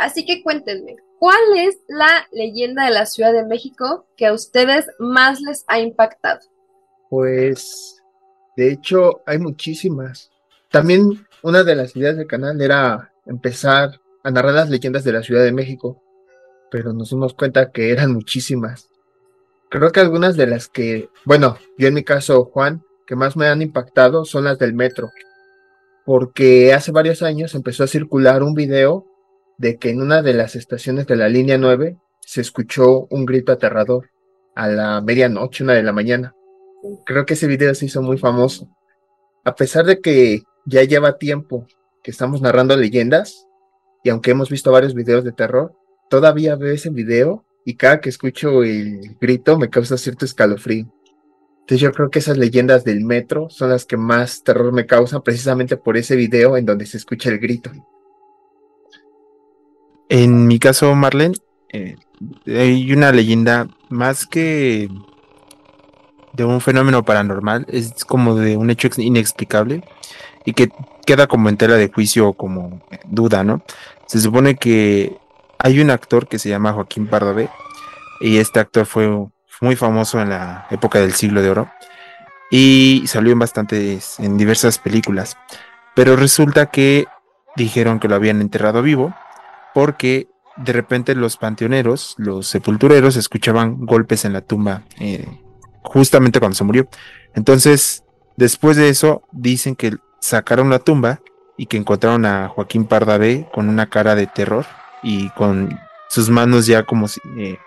Así que cuéntenme, ¿cuál es la leyenda de la Ciudad de México que a ustedes más les ha impactado? Pues, de hecho, hay muchísimas. También una de las ideas del canal era empezar a narrar las leyendas de la Ciudad de México, pero nos dimos cuenta que eran muchísimas. Creo que algunas de las que, bueno, yo en mi caso, Juan, que más me han impactado son las del metro, porque hace varios años empezó a circular un video de que en una de las estaciones de la línea 9 se escuchó un grito aterrador a la medianoche, una de la mañana. Creo que ese video se hizo muy famoso. A pesar de que ya lleva tiempo que estamos narrando leyendas, y aunque hemos visto varios videos de terror, todavía veo ese video y cada que escucho el grito me causa cierto escalofrío. Entonces yo creo que esas leyendas del metro son las que más terror me causan precisamente por ese video en donde se escucha el grito. En mi caso, Marlene, eh, hay una leyenda más que de un fenómeno paranormal, es como de un hecho inexplicable y que queda como en tela de juicio o como duda, ¿no? Se supone que hay un actor que se llama Joaquín Pardavé y este actor fue muy famoso en la época del siglo de oro y salió en bastantes, en diversas películas, pero resulta que dijeron que lo habían enterrado vivo porque de repente los panteoneros, los sepultureros, escuchaban golpes en la tumba eh, justamente cuando se murió. Entonces, después de eso, dicen que sacaron la tumba y que encontraron a Joaquín Pardavé con una cara de terror y con sus manos ya como, eh,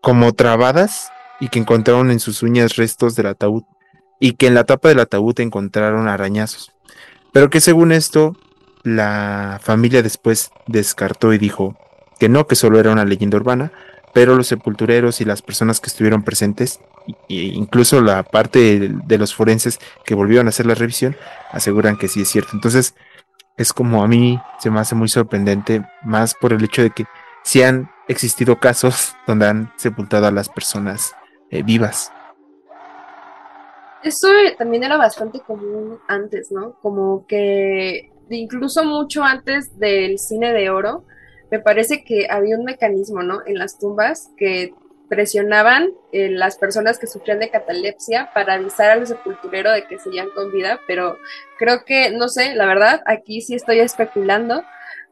como trabadas y que encontraron en sus uñas restos del ataúd y que en la tapa del ataúd encontraron arañazos. Pero que según esto la familia después descartó y dijo que no, que solo era una leyenda urbana, pero los sepultureros y las personas que estuvieron presentes, e incluso la parte de, los forenses que volvieron a hacer la revisión, aseguran que sí es cierto. Entonces, es como a mí se me hace muy sorprendente, más por el hecho de que sí han existido casos donde han sepultado a las personas eh, vivas. Eso también era bastante común antes, ¿no? Como que incluso mucho antes del cine de oro, me parece que había un mecanismo, ¿no? En las tumbas que presionaban eh, las personas que sufrían de catalepsia para avisar al sepulturero de que seguían con vida, pero creo que, no sé, la verdad, aquí sí estoy especulando.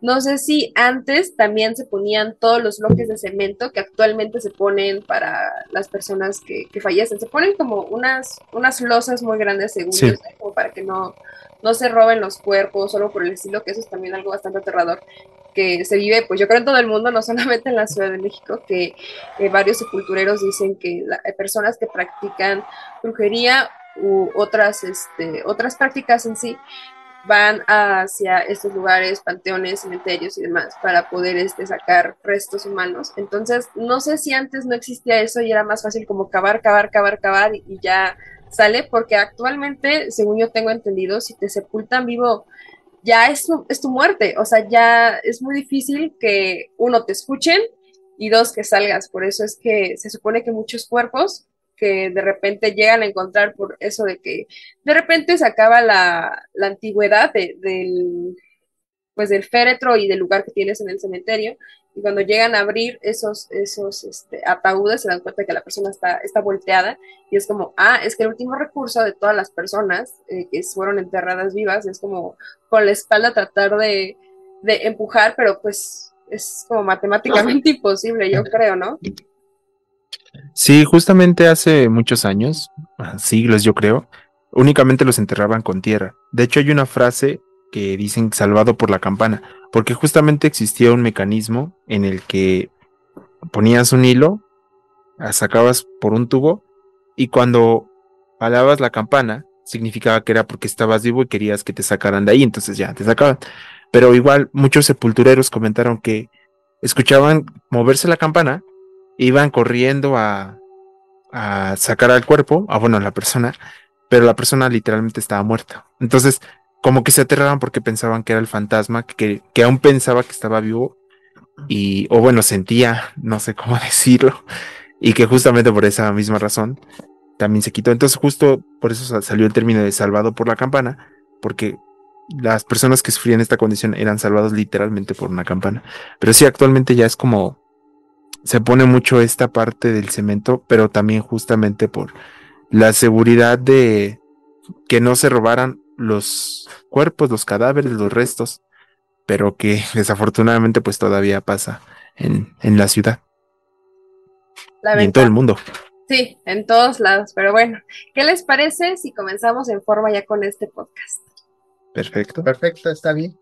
No sé si antes también se ponían todos los bloques de cemento que actualmente se ponen para las personas que, fallecen. Se ponen como unas, unas losas muy grandes, según yo, como para que no, no se roben los cuerpos, solo por el estilo, que eso es también algo bastante aterrador, que se vive, pues yo creo en todo el mundo, no solamente en la Ciudad de México, que eh, varios sepultureros dicen que hay personas que practican brujería u otras, este, otras prácticas en sí, van hacia estos lugares, panteones, cementerios y demás, para poder este, sacar restos humanos. Entonces, no sé si antes no existía eso y era más fácil como cavar, cavar, cavar, cavar y ya ¿sale? Porque actualmente, según yo tengo entendido, si te sepultan vivo, ya es es tu muerte, o sea, ya es muy difícil que uno te escuchen y dos que salgas, por eso es que se supone que muchos cuerpos que de repente llegan a encontrar por eso de que de repente se acaba la, antigüedad del, pues del féretro y del lugar que tienes en el cementerio y cuando llegan a abrir esos, esos este, ataúdes se dan cuenta que la persona está, está volteada y es como, ah, es que el último recurso de todas las personas eh, que fueron enterradas vivas es como con la espalda tratar de, de empujar, pero pues es como matemáticamente imposible, yo creo, ¿no? Sí, justamente hace muchos años, siglos yo creo, únicamente los enterraban con tierra. De hecho hay una frase que dicen salvado por la campana, porque justamente existía un mecanismo en el que ponías un hilo, sacabas por un tubo y cuando palabas la campana significaba que era porque estabas vivo y querías que te sacaran de ahí, entonces ya te sacaban. Pero igual muchos sepultureros comentaron que escuchaban moverse la campana, iban corriendo a, a sacar al cuerpo, a bueno, a la persona, pero la persona literalmente estaba muerta. Entonces como que se aterraban porque pensaban que era el fantasma, que, que aún pensaba que estaba vivo y, o bueno, sentía, no sé cómo decirlo, y que justamente por esa misma razón también se quitó. Entonces justo por eso salió el término de salvado por la campana, porque las personas que sufrían esta condición eran salvados literalmente por una campana. Pero sí, actualmente ya es como se pone mucho esta parte del cemento, pero también justamente por la seguridad de que no se robaran los cuerpos, los cadáveres, los restos, pero que desafortunadamente pues todavía pasa en, en la ciudad. y en todo el mundo. Sí, en todos lados, pero bueno, ¿qué les parece si comenzamos en forma ya con este podcast? Perfecto. Perfecto, está bien.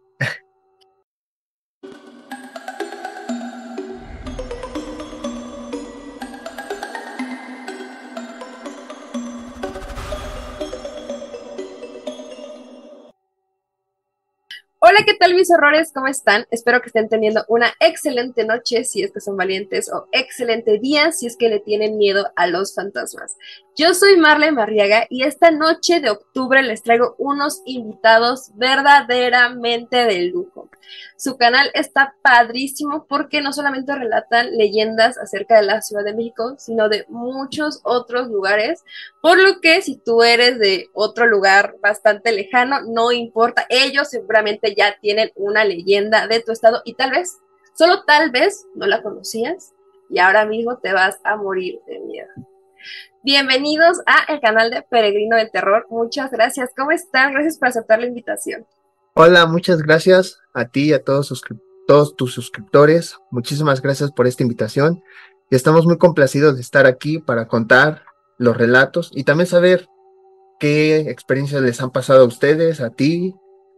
Hola, ¿qué tal mis horrores? ¿Cómo están? Espero que estén teniendo una excelente noche si es que son valientes o excelente día si es que le tienen miedo a los fantasmas. Yo soy Marlene Marriaga y esta noche de octubre les traigo unos invitados verdaderamente de lujo. Su canal está padrísimo porque no solamente relatan leyendas acerca de la Ciudad de México, sino de muchos otros lugares, por lo que si tú eres de otro lugar bastante lejano, no importa, ellos seguramente ya tienen una leyenda de tu estado y tal vez, solo tal vez, no la conocías y ahora mismo te vas a morir de miedo. Bienvenidos a el canal de Peregrino del Terror. Muchas gracias. ¿Cómo están? Gracias por aceptar la invitación. Hola, muchas gracias a ti y a todos, todos tus suscriptores. Muchísimas gracias por esta invitación. Y estamos muy complacidos de estar aquí para contar los relatos y también saber qué experiencias les han pasado a ustedes, a ti,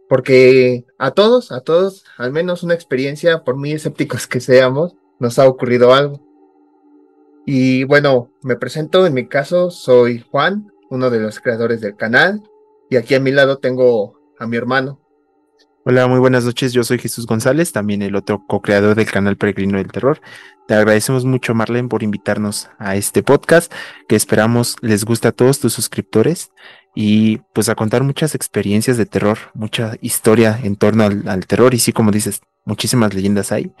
porque a todos, a todos, al menos una experiencia, por muy escépticos que seamos, nos ha ocurrido algo. Y bueno, me presento, en mi caso soy Juan, uno de los creadores del canal, y aquí a mi lado tengo a mi hermano. Hola, muy buenas noches, yo soy Jesús González, también el otro co-creador del canal Peregrino del Terror. Te agradecemos mucho, Marlene, por invitarnos a este podcast, que esperamos les guste a todos tus suscriptores y pues a contar muchas experiencias de terror, mucha historia en torno al, al terror y sí, como dices, muchísimas leyendas hay.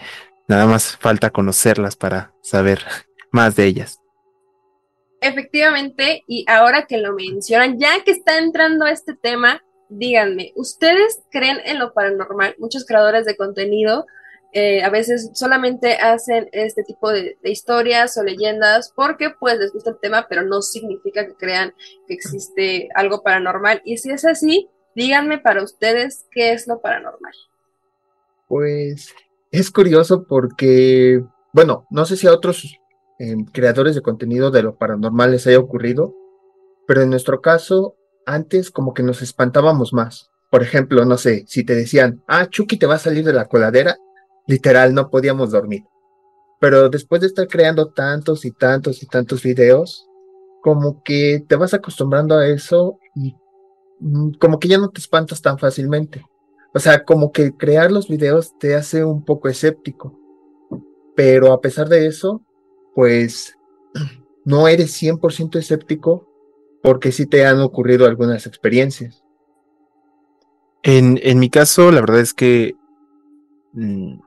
Nada más falta conocerlas para saber más de ellas. Efectivamente, y ahora que lo mencionan, ya que está entrando este tema, díganme, ¿ustedes creen en lo paranormal? Muchos creadores de contenido eh, a veces solamente hacen este tipo de, de, historias o leyendas porque pues les gusta el tema, pero no significa que crean que existe algo paranormal. Y si es así, díganme para ustedes qué es lo paranormal. Pues es curioso porque, bueno, no sé si a otros creadores de contenido de lo paranormal les haya ocurrido, pero en nuestro caso, antes como que nos espantábamos más. Por ejemplo, no sé, si te decían, ah, Chucky te va a salir de la coladera, literal, no podíamos dormir. Pero después de estar creando tantos y tantos y tantos videos, como que te vas acostumbrando a eso y mm, como que ya no te espantas tan fácilmente. O sea, como que crear los videos te hace un poco escéptico. Pero a pesar de eso, pues no eres 100% escéptico porque sí te han ocurrido algunas experiencias. En, en mi caso, la verdad es que mmm,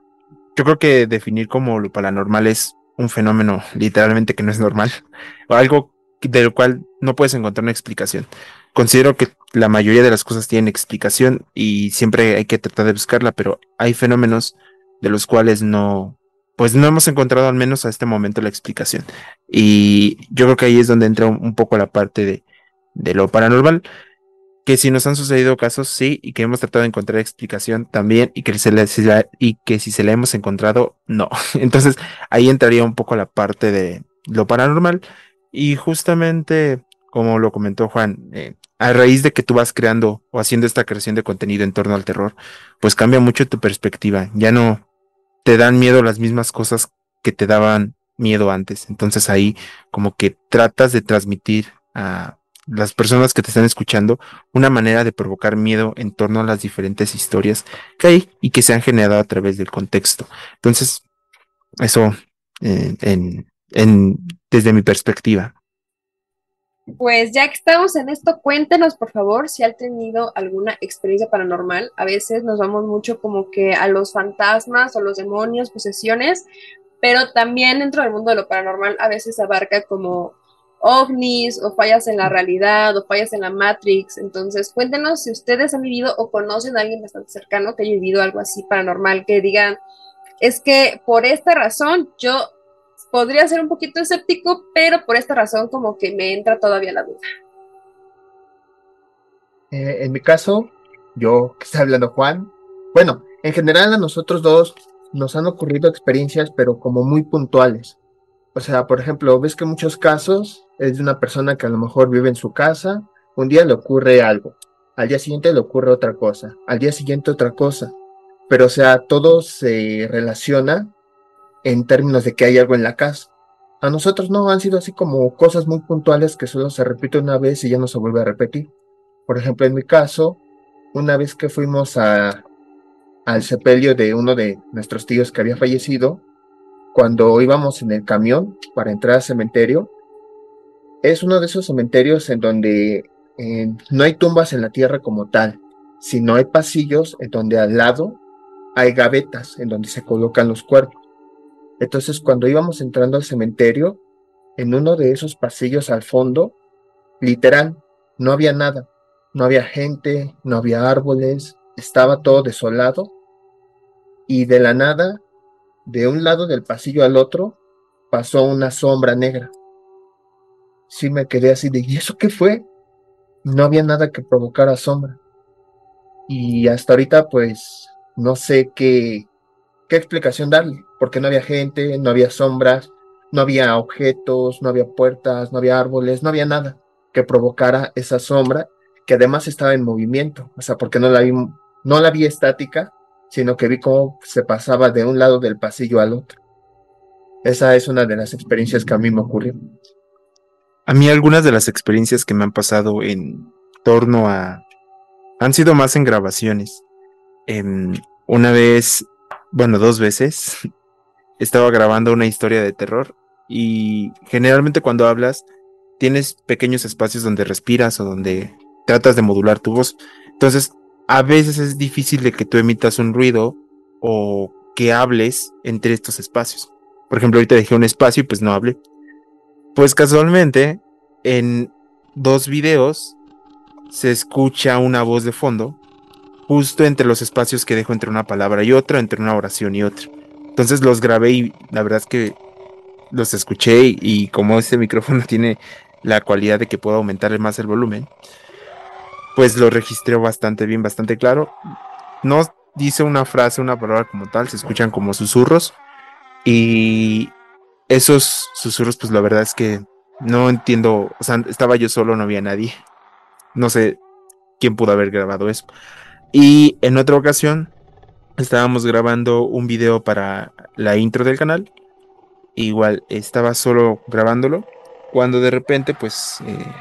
yo creo que definir como lo paranormal es un fenómeno literalmente que no es normal, o algo de lo cual no puedes encontrar una explicación. Considero que la mayoría de las cosas tienen explicación y siempre hay que tratar de buscarla, pero hay fenómenos de los cuales no, pues no hemos encontrado al menos a este momento la explicación. Y yo creo que ahí es donde entra un, poco la parte de, de, lo paranormal, que si nos han sucedido casos, sí, y que hemos tratado de encontrar explicación también, y que, se le, y que si se la hemos encontrado, no. Entonces ahí entraría un poco la parte de lo paranormal. Y justamente, como lo comentó Juan, eh, a raíz de que tú vas creando o haciendo esta creación de contenido en torno al terror, pues cambia mucho tu perspectiva. Ya no, te dan miedo las mismas cosas que te daban miedo antes. Entonces ahí como que tratas de transmitir a las personas que te están escuchando una manera de provocar miedo en torno a las diferentes historias que hay y que se han generado a través del contexto. Entonces, eso eh, desde mi perspectiva. Pues ya que estamos en esto, cuéntenos por favor si han tenido alguna experiencia paranormal. A veces nos vamos mucho como que a los fantasmas o los demonios, posesiones, pero también dentro del mundo de lo paranormal a veces abarca como ovnis o fallas en la realidad o fallas en la Matrix. Entonces, cuéntenos si ustedes han vivido o conocen a alguien bastante cercano que haya vivido algo así paranormal, que digan, es que por esta razón yo podría ser un poquito escéptico, pero por esta razón como que me entra todavía la duda. Eh, en mi caso, yo que está hablando Juan, bueno, en general a nosotros dos nos han ocurrido experiencias, pero como muy puntuales. O sea, por ejemplo, ves que en muchos casos es de una persona que a lo mejor vive en su casa, un día le ocurre algo, al día siguiente le ocurre otra cosa, al día siguiente otra cosa. Pero, o sea, todo se relaciona en términos de que hay algo en la casa. A nosotros no han sido así como cosas muy puntuales que solo se repite una vez y ya no se vuelve a repetir. Por ejemplo, en mi caso, una vez que fuimos a, al sepelio de uno de nuestros tíos que había fallecido, cuando íbamos en el camión para entrar al cementerio, es uno de esos cementerios en donde eh, no hay tumbas en la tierra como tal, sino hay pasillos en donde al lado hay gavetas en donde se colocan los cuerpos. Entonces, cuando íbamos entrando al cementerio, en uno de esos pasillos al fondo, literal, no había nada. No había gente, no había árboles, estaba todo desolado. Y de la nada, de un lado del pasillo al otro, pasó una sombra negra. Sí me quedé así de, ¿y eso qué fue? No había nada que provocara sombra. Y hasta ahorita, pues, no sé qué, qué explicación darle, porque no había gente, no había sombras, no había objetos, no había puertas, no había árboles, no había nada que provocara esa sombra, que además estaba en movimiento, o sea, porque no la vi, no la vi estática, sino que vi cómo se pasaba de un lado del pasillo al otro. Esa es una de las experiencias que a mí me ocurrió. A mí algunas de las experiencias que me han pasado en torno a... han sido más en grabaciones. Em, una vez bueno, dos veces, estaba grabando una historia de terror y generalmente cuando hablas tienes pequeños espacios donde respiras o donde tratas de modular tu voz. Entonces, a veces es difícil de que tú emitas un ruido o que hables entre estos espacios. Por ejemplo, ahorita dejé un espacio y pues no hablé. Pues casualmente, en dos videos se escucha una voz de fondo justo entre los espacios que dejo entre una palabra y otra, entre una oración y otra. Entonces los grabé y la verdad es que los escuché y, como este micrófono tiene la cualidad de que puedo aumentar más el volumen, pues lo registré bastante bien, bastante claro. No dice una frase, una palabra como tal, se escuchan como susurros y esos susurros, pues la verdad es que no entiendo, o sea, estaba yo solo, no había nadie. No sé quién pudo haber grabado eso. Y en otra ocasión estábamos grabando un video para la intro del canal. Igual estaba solo grabándolo. Cuando de repente, pues. Eh,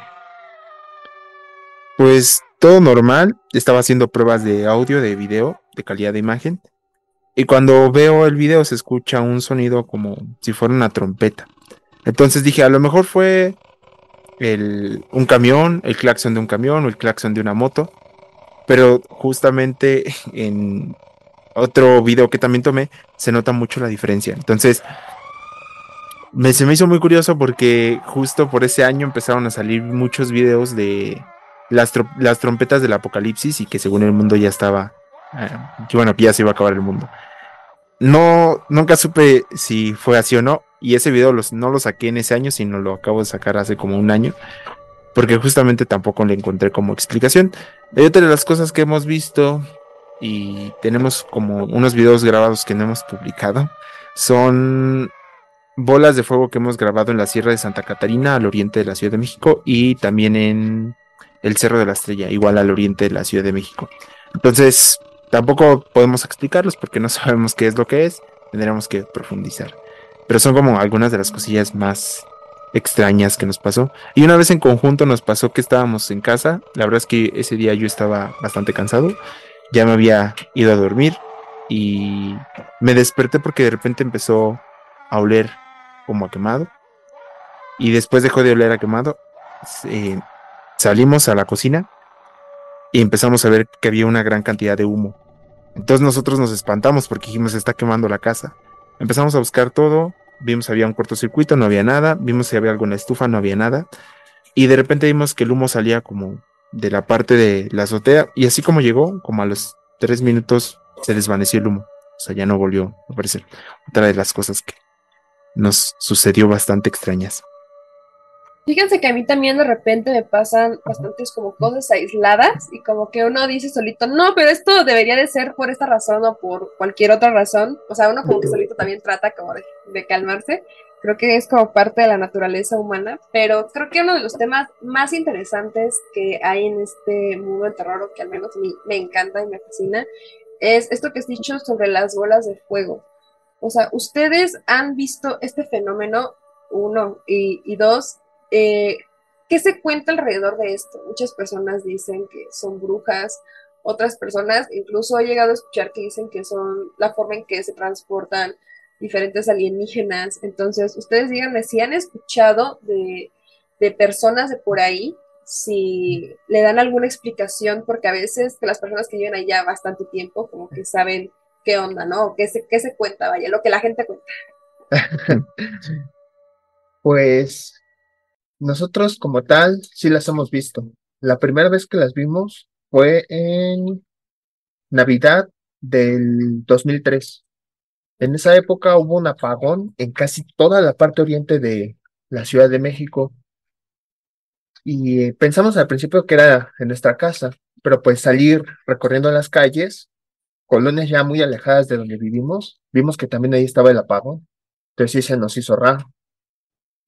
pues todo normal. Estaba haciendo pruebas de audio, de video, de calidad de imagen. Y cuando veo el video se escucha un sonido como si fuera una trompeta. Entonces dije, a lo mejor fue el, un camión, el claxon de un camión o el claxon de una moto. Pero justamente en otro video que también tomé, se nota mucho la diferencia. Entonces, me, se me hizo muy curioso porque justo por ese año empezaron a salir muchos videos de las, trompetas del apocalipsis y que según el mundo ya estaba, eh, bueno, que ya se iba a acabar el mundo. No, nunca supe si fue así o no, y ese video no lo saqué en ese año, sino lo acabo de sacar hace como un año porque justamente tampoco le encontré como explicación. Hay otra de las cosas que hemos visto y tenemos como unos videos grabados que no hemos publicado son bolas de fuego que hemos grabado en la Sierra de Santa Catarina al oriente de la Ciudad de México y también en el Cerro de la Estrella, igual al oriente de la Ciudad de México. Entonces, tampoco podemos explicarlos porque no sabemos qué es lo que es, tendremos que profundizar. Pero son como algunas de las cosillas más extrañas que nos pasó. Y una vez en conjunto nos pasó que estábamos en casa. La verdad es que ese día yo estaba bastante cansado. Ya me había ido a dormir y me desperté porque de repente empezó a oler como a quemado. Y después dejó de oler a quemado. Salimos a la cocina y empezamos a ver que había una gran cantidad de humo. Entonces nosotros nos espantamos porque dijimos, se está quemando la casa. Empezamos a buscar todo, vimos había un cortocircuito, no había nada, vimos si había la estufa, no había nada, y de repente vimos que el humo salía como de la parte de la azotea, y así como llegó, como a los tres minutos se desvaneció el humo, o sea, ya no volvió a aparecer. Otra de las cosas que nos sucedió bastante extrañas. Fíjense que a mí también de repente me pasan bastantes como cosas aisladas y como que uno dice solito, no, pero esto debería de ser por esta razón o por cualquier otra razón. O sea, uno como que solito también trata como de, calmarse. Creo que es como parte de la naturaleza humana, pero creo que uno de los temas más interesantes que hay en este mundo del terror, o que al menos a mí me encanta y me fascina, es esto que has dicho sobre las bolas de fuego. O sea, ustedes han visto este fenómeno, uno, y dos, eh, ¿Qué se cuenta alrededor de esto? Muchas personas dicen que son brujas, otras personas, incluso he llegado a escuchar que dicen que son la forma en que se transportan diferentes alienígenas. Entonces, ustedes díganme si han escuchado de, personas de por ahí, si le dan alguna explicación, porque a veces que las personas que llevan allá bastante tiempo, como que saben qué onda, ¿no? ¿Qué se, qué se cuenta? Vaya, lo que la gente cuenta. pues nosotros como tal sí las hemos visto. La primera vez que las vimos fue en Navidad del 2003. En esa época hubo un apagón en casi toda la parte oriente de la Ciudad de México. Y eh, pensamos al principio que era en nuestra casa, pero pues salir recorriendo las calles, colonias ya muy alejadas de donde vivimos, vimos que también ahí estaba el apagón. Entonces sí se nos hizo raro.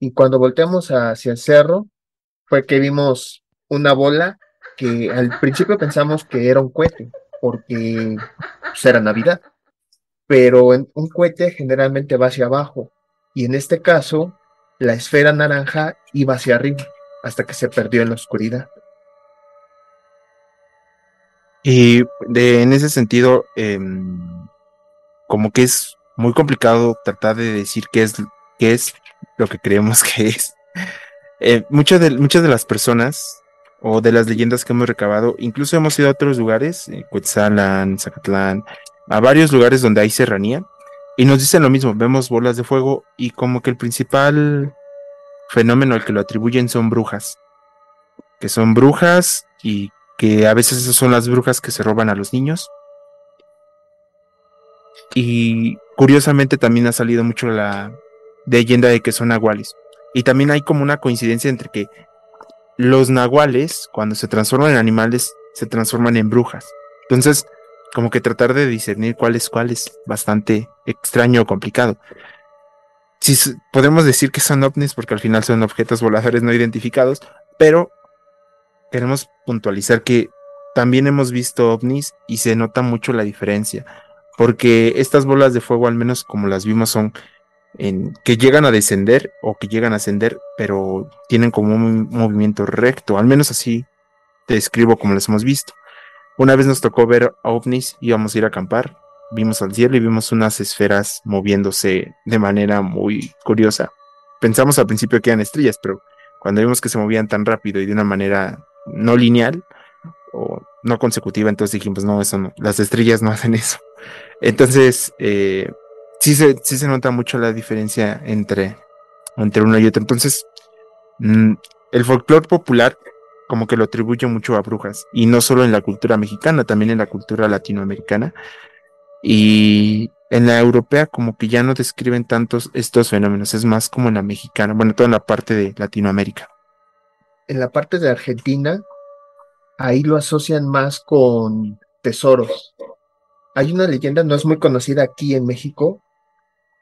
Y cuando volteamos hacia el cerro, fue que vimos una bola que al principio pensamos que era un cohete, porque pues, era Navidad. Pero en, un cohete generalmente va hacia abajo, y en este caso, la esfera naranja iba hacia arriba, hasta que se perdió en la oscuridad. Y de, en ese sentido, em, como que es muy complicado tratar de decir qué es, qué es lo que creemos que es. Eh, muchas, de, muchas de las personas o de las leyendas que hemos recabado, incluso hemos ido a otros lugares, eh, Zacatlán, a varios lugares donde hay serranía, y nos dicen lo mismo, vemos bolas de fuego y como que el principal fenómeno al que lo atribuyen son brujas, que son brujas y que a veces esas son las brujas que se roban a los niños. Y curiosamente también ha salido mucho la, leyenda de que son nahuales. Y también hay como una coincidencia entre que los nahuales, cuando se transforman en animales, se transforman en brujas. Entonces, como que tratar de discernir cuál es cuál es bastante extraño o complicado. Si podemos decir que son ovnis porque al final son objetos voladores no identificados, pero queremos puntualizar que también hemos visto ovnis y se nota mucho la diferencia, porque estas bolas de fuego, al menos como las vimos, son en, que llegan a descender o que llegan a ascender, pero tienen como un movimiento recto, al menos así te describo como las hemos visto. Una vez nos tocó ver ovnis, íbamos a ir a acampar, vimos al cielo y vimos unas esferas moviéndose de manera muy curiosa. Pensamos al principio que eran estrellas, pero cuando vimos que se movían tan rápido y de una manera no lineal o no consecutiva, entonces dijimos, no, eso no, las estrellas no hacen eso. Entonces, eh, sí se, sí se nota mucho la diferencia entre, entre uno y otro. Entonces, mm, el folclore popular como que lo atribuye mucho a brujas, y no solo en la cultura mexicana, también en la cultura latinoamericana. Y en la europea como que ya no describen tantos estos fenómenos, es más como en la mexicana, bueno, toda la parte de Latinoamérica. En la parte de Argentina, ahí lo asocian más con tesoros. Hay una leyenda, no es muy conocida aquí en México,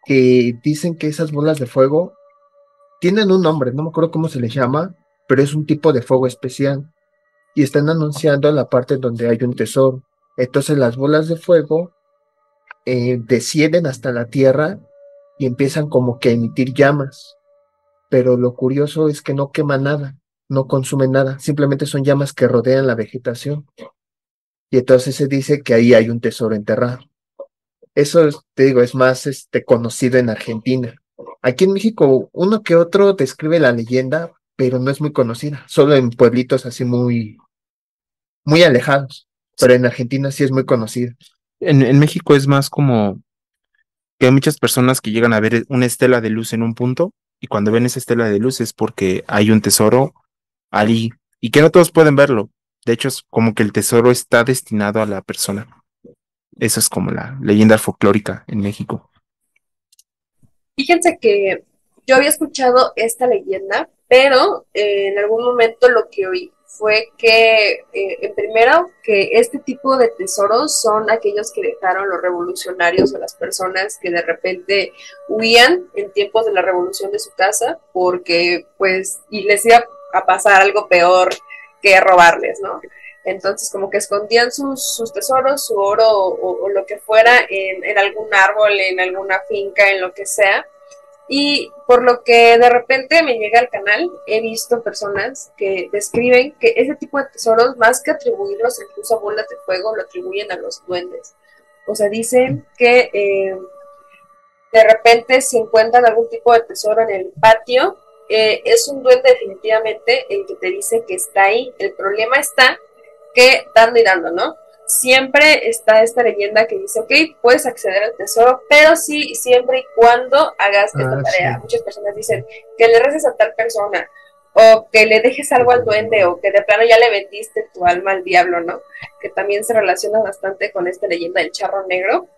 que dicen que esas bolas de fuego tienen un nombre, no me acuerdo cómo se les llama, pero es un tipo de fuego especial. Y están anunciando la parte donde hay un tesoro. Entonces las bolas de fuego eh, descienden hasta la tierra y empiezan como que a emitir llamas. Pero lo curioso es que no quema nada, no consume nada, simplemente son llamas que rodean la vegetación. Y entonces se dice que ahí hay un tesoro enterrado. Eso, te digo, es más este, conocido en Argentina. Aquí en México, uno que otro describe la leyenda, pero no es muy conocida, solo en pueblitos así muy, muy alejados. Pero en Argentina sí es muy conocida. En, en México es más como que hay muchas personas que llegan a ver una estela de luz en un punto y cuando ven esa estela de luz es porque hay un tesoro ahí y que no todos pueden verlo. De hecho, es como que el tesoro está destinado a la persona. Esa es como la leyenda folclórica en México. Fíjense que yo había escuchado esta leyenda, pero eh, en algún momento lo que oí fue que, eh, en primero, que este tipo de tesoros son aquellos que dejaron los revolucionarios o las personas que de repente huían en tiempos de la revolución de su casa, porque pues, y les iba a pasar algo peor que robarles, ¿no? Entonces, como que escondían sus, tesoros, su oro o, lo que fuera en, en, algún árbol, en alguna finca, en lo que sea. Y por lo que de repente me llega al canal, he visto personas que describen que ese tipo de tesoros, más que atribuirlos incluso a bolas de fuego, lo atribuyen a los duendes. O sea, dicen que eh, de repente si encuentran algún tipo de tesoro en el patio, eh, es un duende definitivamente el que te dice que está ahí. El problema está que dando y dando, ¿no? Siempre está esta leyenda que dice, ok, puedes acceder al tesoro, pero sí, siempre y cuando hagas esta ah, tarea. Muchas personas dicen que le reces a tal persona, o que le dejes algo al duende, o que de plano ya le vendiste tu alma al diablo, ¿no? Que también se relaciona bastante con esta leyenda del charro negro,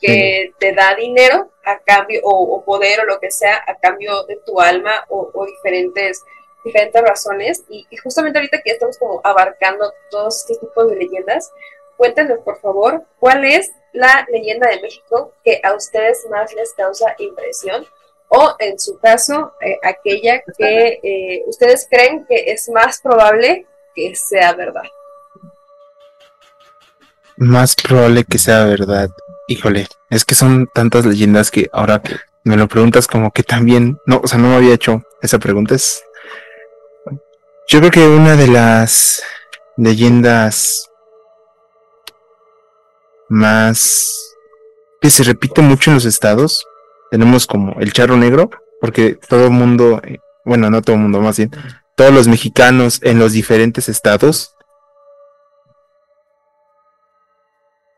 que te da dinero a cambio, o, poder, o lo que sea, a cambio de tu alma, o, o diferentes diferentes razones y, justamente ahorita que estamos como abarcando todos estos tipos de leyendas, cuéntenos por favor cuál es la leyenda de México que a ustedes más les causa impresión o en su caso eh, aquella que eh, ustedes creen que es más probable que sea verdad. Más probable que sea verdad. Híjole, es que son tantas leyendas que ahora me lo preguntas como que también, no, o sea, no me había hecho esa pregunta, es yo creo que una de las leyendas más que se repite mucho en los estados, tenemos como el charro negro, porque todo el mundo, eh, bueno, no todo el mundo, más bien, todos los mexicanos en los diferentes estados,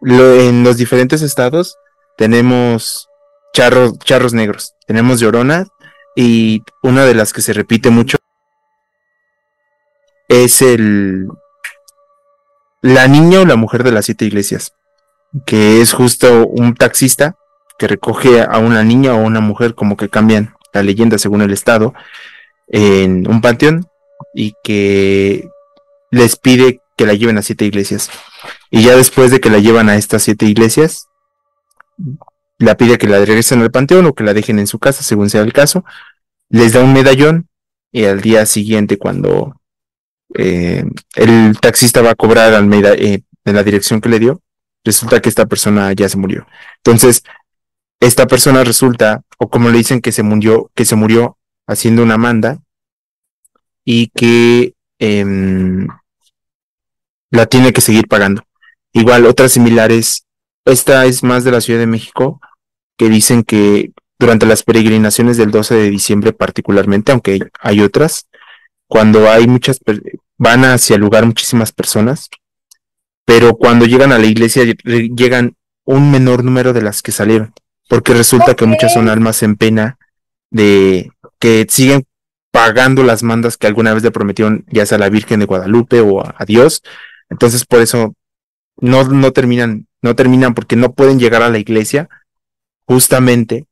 en los diferentes estados tenemos charros, charros negros, tenemos llorona y una de las que se repite mucho es el la niña o la mujer de las siete iglesias, que es justo un taxista que recoge a una niña o una mujer, como que cambian la leyenda según el estado, en un panteón y que les pide que la lleven a siete iglesias. Y ya después de que la llevan a estas siete iglesias, la pide que la regresen al panteón o que la dejen en su casa, según sea el caso, les da un medallón y al día siguiente cuando eh, el taxista va a cobrar Almeida eh, en la dirección que le dio, resulta que esta persona ya se murió. Entonces, esta persona resulta, o como le dicen que se murió, que se murió haciendo una manda y que em, la tiene que seguir pagando. Igual otras similares, esta es más de la Ciudad de México, que dicen que durante las peregrinaciones del 12 de diciembre particularmente, aunque hay otras, cuando hay muchas, van hacia el lugar muchísimas personas, pero cuando llegan a la iglesia llegan un menor número de las que salieron, porque resulta que muchas son almas en pena de que siguen pagando las mandas que alguna vez le prometieron ya sea a la Virgen de Guadalupe o a, Dios, entonces por eso no, no terminan, no terminan porque no pueden llegar a la iglesia justamente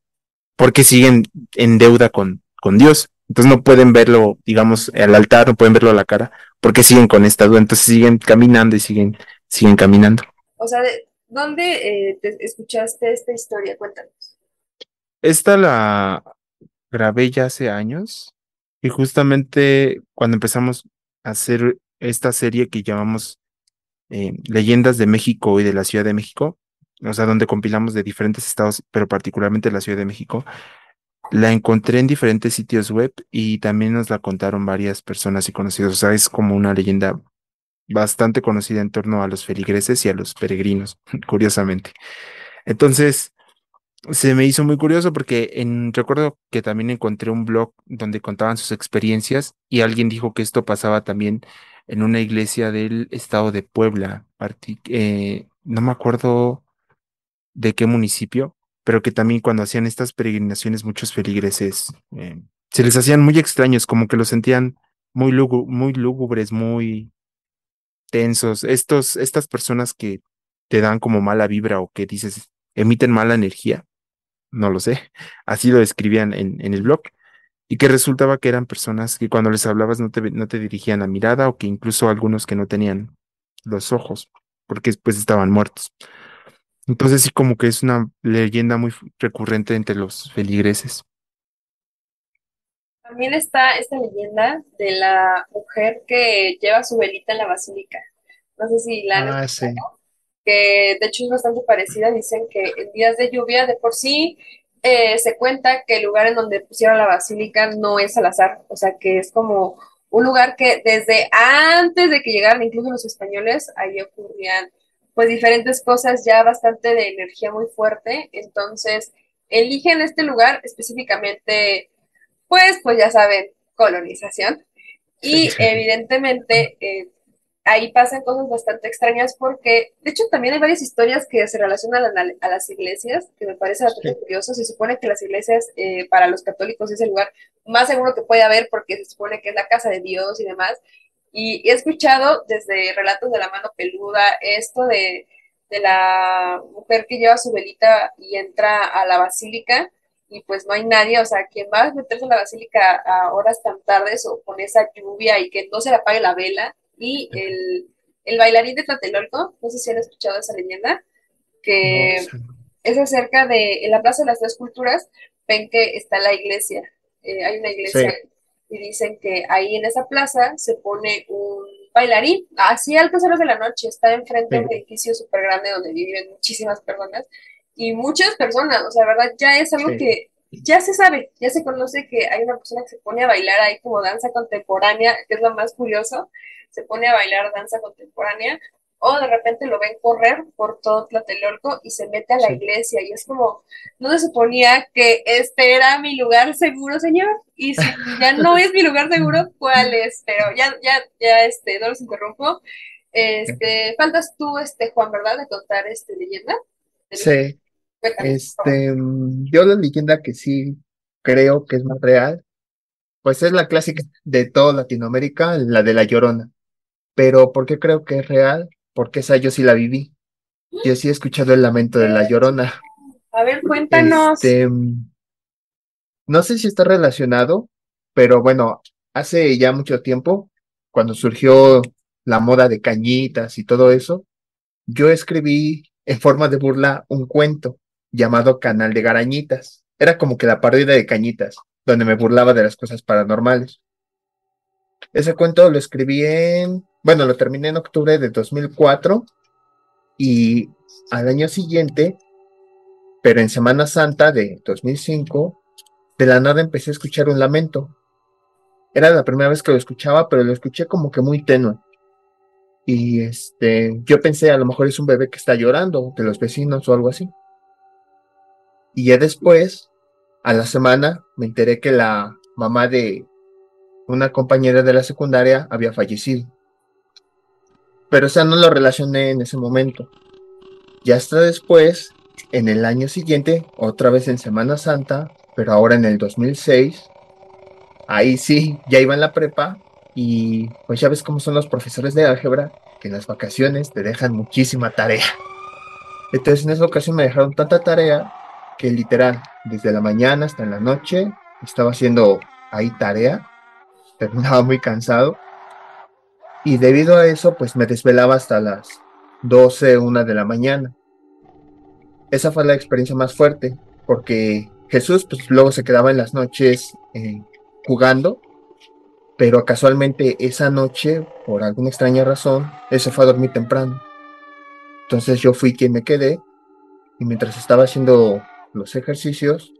porque siguen en deuda con, con Dios. Entonces no pueden verlo, digamos, al altar, no pueden verlo a la cara, porque siguen con esta duda. Entonces siguen caminando y siguen, siguen caminando. O sea, ¿dónde eh, te escuchaste esta historia? Cuéntanos. Esta la grabé ya hace años y justamente cuando empezamos a hacer esta serie que llamamos eh, Leyendas de México y de la Ciudad de México, o sea, donde compilamos de diferentes estados, pero particularmente la Ciudad de México, la encontré en diferentes sitios web y también nos la contaron varias personas y conocidos. O sea, es como una leyenda bastante conocida en torno a los feligreses y a los peregrinos, curiosamente. Entonces, se me hizo muy curioso porque en, recuerdo que también encontré un blog donde contaban sus experiencias y alguien dijo que esto pasaba también en una iglesia del estado de Puebla. Eh, no me acuerdo de qué municipio, pero que también cuando hacían estas peregrinaciones muchos feligreses eh, se les hacían muy extraños, como que los sentían muy, muy lúgubres, muy tensos. Estos, estas personas que te dan como mala vibra o que dices emiten mala energía, no lo sé, así lo describían en, en el blog, y que resultaba que eran personas que cuando les hablabas no te, no te dirigían la mirada o que incluso algunos que no tenían los ojos, porque después estaban muertos. Entonces sí como que es una leyenda muy recurrente entre los feligreses. También está esta leyenda de la mujer que lleva su velita en la basílica. No sé si la Ah, sí. que de hecho es bastante parecida. Dicen que en días de lluvia de por sí eh, se cuenta que el lugar en donde pusieron la basílica no es al azar, o sea que es como un lugar que desde antes de que llegaran incluso los españoles, ahí ocurrían pues diferentes cosas ya bastante de energía muy fuerte, entonces eligen este lugar específicamente, pues, pues ya saben, colonización, y evidentemente eh, ahí pasan cosas bastante extrañas porque, de hecho, también hay varias historias que se relacionan a, la, a las iglesias, que me parece bastante sí. curioso. Se supone que las iglesias eh, para los católicos es el lugar más seguro que puede haber porque se supone que es la casa de Dios y demás. Y he escuchado desde relatos de la mano peluda esto de, de la mujer que lleva su velita y entra a la basílica y pues no hay nadie, o sea, quien va a meterse a la basílica a horas tan tardes o con esa lluvia y que no se le apague la vela, y el, el, bailarín de Tlatelolco, no sé si han escuchado esa leyenda, que no, es acerca de, en la Plaza de las Tres Culturas, ven que está la iglesia, eh, hay una iglesia, sí. Y dicen que ahí en esa plaza se pone un bailarín, así a altas horas de la noche, está enfrente sí. de un edificio súper grande donde viven muchísimas personas, y muchas personas, o sea, verdad, ya es algo sí. que ya se sabe, ya se conoce que hay una persona que se pone a bailar ahí como danza contemporánea, que es lo más curioso, se pone a bailar danza contemporánea, o de repente lo ven correr por todo Tlatelolco y se mete a la sí. iglesia, y es como, no se suponía que este era mi lugar seguro, señor, y si ya no es mi lugar seguro, ¿cuál es? Pero ya, ya, ya, este, no los interrumpo. Este, faltas tú, este, Juan, ¿verdad? De contar este leyenda. Sí. Este, yo la leyenda que sí creo que es más real, pues es la clásica de toda Latinoamérica, la de la Llorona. Pero ¿por qué creo que es real? Porque esa yo sí la viví. Yo sí he escuchado el lamento de la Llorona. A ver, cuéntanos. Este, no sé si está relacionado, pero bueno, hace ya mucho tiempo, cuando surgió la moda de cañitas y todo eso, yo escribí en forma de burla un cuento llamado Canal de Garañitas. Era como que la parodia de Cañitas, donde me burlaba de las cosas paranormales. Ese cuento lo escribí en, bueno, lo terminé en octubre de 2004 y al año siguiente, pero en Semana Santa de 2005, de la nada empecé a escuchar un lamento. Era la primera vez que lo escuchaba, pero lo escuché como que muy tenue. Y este, yo pensé, a lo mejor es un bebé que está llorando, de los vecinos o algo así. Y ya después, a la semana, me enteré que la mamá de una compañera de la secundaria había fallecido. Pero o sea, no lo relacioné en ese momento. Ya hasta después, en el año siguiente, otra vez en Semana Santa, pero ahora en el 2006, ahí sí, ya iba en la prepa y pues ya ves cómo son los profesores de álgebra, que en las vacaciones te dejan muchísima tarea. Entonces en esa ocasión me dejaron tanta tarea que literal, desde la mañana hasta la noche, estaba haciendo ahí tarea, terminaba muy cansado. Y debido a eso, pues me desvelaba hasta las 12, 1 de la mañana. Esa fue la experiencia más fuerte, porque Jesús, pues luego se quedaba en las noches eh, jugando, pero casualmente esa noche, por alguna extraña razón, él se fue a dormir temprano. Entonces yo fui quien me quedé, y mientras estaba haciendo los ejercicios,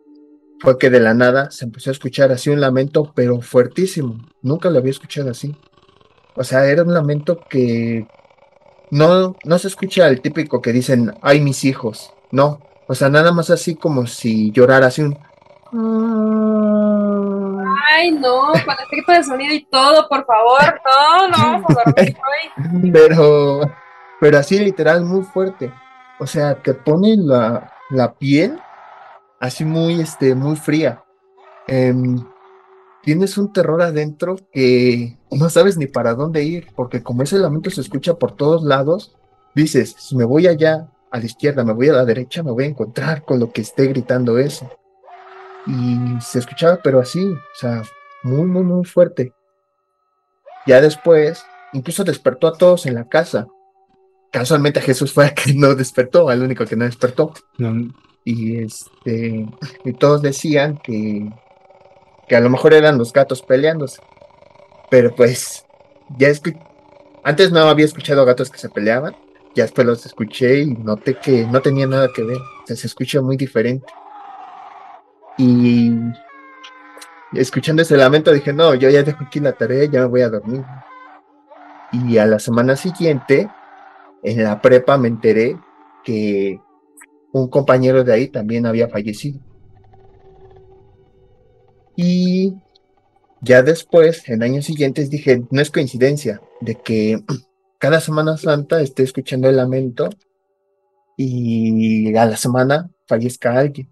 fue que de la nada se empezó a escuchar así un lamento, pero fuertísimo. Nunca lo había escuchado así. O sea, era un lamento que no, no se escucha el típico que dicen, ay, mis hijos. No, o sea, nada más así como si llorara así un... Ay, no, con efecto de sonido y todo, por favor, no, no vamos a dormir hoy. Pero, pero así literal, muy fuerte. O sea, te pone la, la piel así muy, este, muy fría. Em, tienes un terror adentro que no sabes ni para dónde ir, porque como ese lamento se escucha por todos lados, dices, si me voy allá a la izquierda, me voy a la derecha, me voy a encontrar con lo que esté gritando eso. Y se escuchaba, pero así, o sea, muy, muy, muy fuerte. Ya después, incluso despertó a todos en la casa. Casualmente Jesús fue el que no despertó, el único que no despertó. Y este, y todos decían que, que a lo mejor eran los gatos peleándose. Pero pues, ya es que antes no había escuchado gatos que se peleaban. Ya después los escuché y noté que no tenía nada que ver. Se escucha muy diferente. Y escuchando ese lamento dije, no, yo ya dejo aquí la tarea, ya me voy a dormir. Y a la semana siguiente, en la prepa me enteré que un compañero de ahí también había fallecido. Y ya después, en años siguientes, dije, no es coincidencia de que cada Semana Santa esté escuchando el lamento y a la semana fallezca alguien.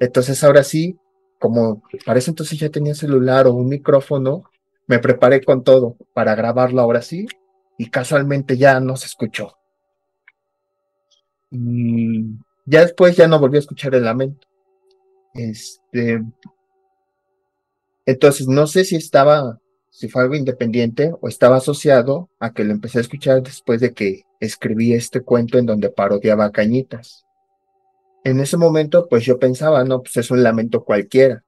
Entonces ahora sí, como para eso entonces ya tenía celular o un micrófono, me preparé con todo para grabarlo ahora sí y casualmente ya no se escuchó. Ya después ya no volví a escuchar el lamento. Este, entonces no sé si estaba, si fue algo independiente o estaba asociado a que lo empecé a escuchar después de que escribí este cuento en donde parodiaba a Cañitas. En ese momento, pues yo pensaba, no, pues es un lamento cualquiera.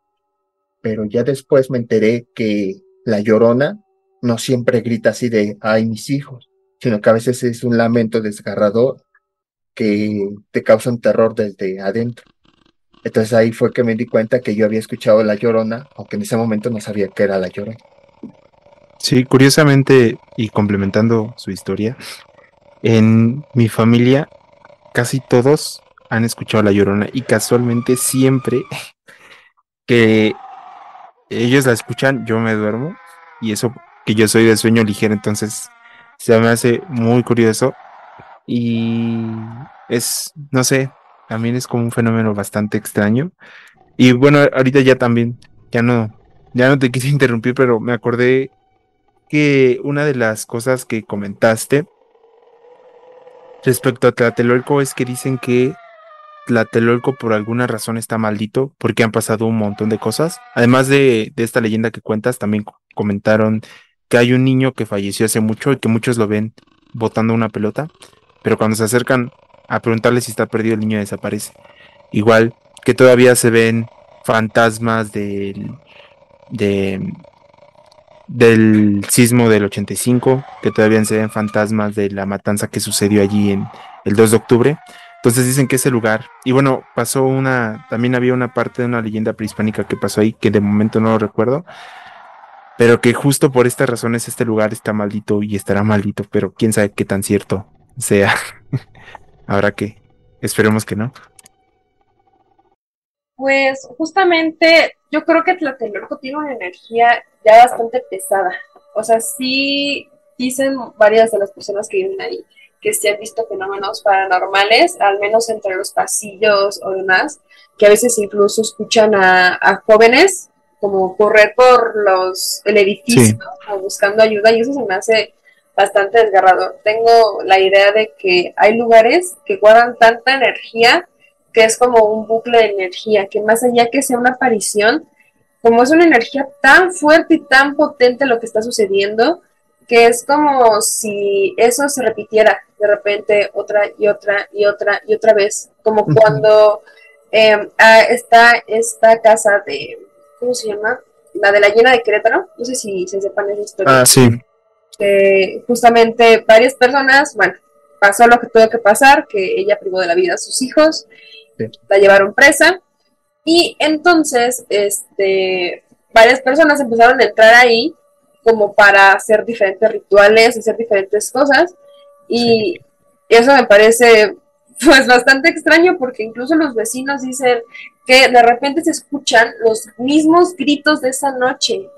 Pero ya después me enteré que la llorona no siempre grita así de, ay, mis hijos, sino que a veces es un lamento desgarrador que te causa un terror desde adentro. Entonces ahí fue que me di cuenta que yo había escuchado La Llorona, aunque en ese momento no sabía que era La Llorona. Sí, curiosamente, y complementando su historia, en mi familia casi todos han escuchado La Llorona y casualmente siempre que ellos la escuchan, yo me duermo y eso que yo soy de sueño ligero, entonces se me hace muy curioso y es, no sé, también es como un fenómeno bastante extraño. Y bueno, ahorita ya también, ya no, ya no te quise interrumpir, pero me acordé que una de las cosas que comentaste respecto a Tlatelolco es que dicen que Tlatelolco por alguna razón está maldito porque han pasado un montón de cosas. Además de, de esta leyenda que cuentas, también comentaron que hay un niño que falleció hace mucho y que muchos lo ven botando una pelota, pero cuando se acercan a preguntarle si está perdido, el niño desaparece. Igual que todavía se ven fantasmas del, del sismo del 85, que todavía se ven fantasmas de la matanza que sucedió allí en el 2 de octubre. Entonces dicen que ese lugar, y bueno, pasó una, también había una parte de una leyenda prehispánica que pasó ahí, que de momento no lo recuerdo, pero que justo por estas razones este lugar está maldito y estará maldito, pero quién sabe qué tan cierto sea. Ahora que esperemos que no. Pues justamente yo creo que Tlatelolco tiene una energía ya bastante pesada. O sea, sí dicen varias de las personas que viven ahí que se han visto fenómenos paranormales, al menos entre los pasillos o demás, que a veces incluso escuchan a, jóvenes como correr por los el edificio buscando ayuda y eso se me hace bastante desgarrador. Tengo la idea de que hay lugares que guardan tanta energía que es como un bucle de energía, que más allá que sea una aparición, como es una energía tan fuerte y tan potente lo que está sucediendo, que es como si eso se repitiera de repente otra y otra y otra y otra vez, como cuando em, ah, está esta casa de, ¿cómo se llama? La de la llena de Querétaro, no sé si se sepan esa historia. Ah, sí justamente varias personas, bueno, pasó lo que tuvo que pasar, que ella privó de la vida a sus hijos, la llevaron presa, y entonces, este, varias personas empezaron a entrar ahí como para hacer diferentes rituales, hacer diferentes cosas, y eso me parece pues bastante extraño porque incluso los vecinos dicen que de repente se escuchan los mismos gritos de esa noche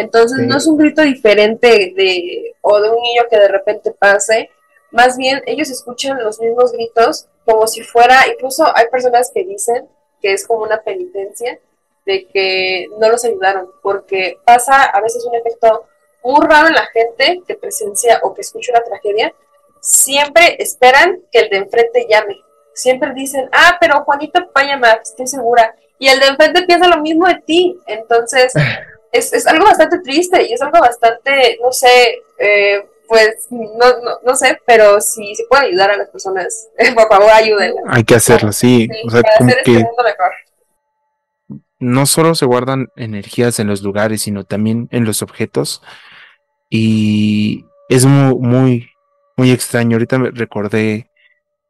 entonces no es un grito diferente de o de un niño que de repente pase, más bien ellos escuchan los mismos gritos como si fuera, incluso hay personas que dicen que es como una penitencia de que no los ayudaron, porque pasa a veces un efecto muy raro en la gente que presencia o que escucha una tragedia, siempre esperan que el de enfrente llame. Siempre dicen, ah, pero Juanito va a llamar, estoy segura. Y el de enfrente piensa lo mismo de ti. Entonces, es, es algo bastante triste y es algo bastante, no sé, eh, pues no, no, no, sé, pero si se puede ayudar a las personas, por favor ayúdenlas. Hay que hacerlo, sí. o sea, como este que no solo se guardan energías en los lugares, sino también en los objetos. Y es muy, muy, muy extraño. Ahorita me recordé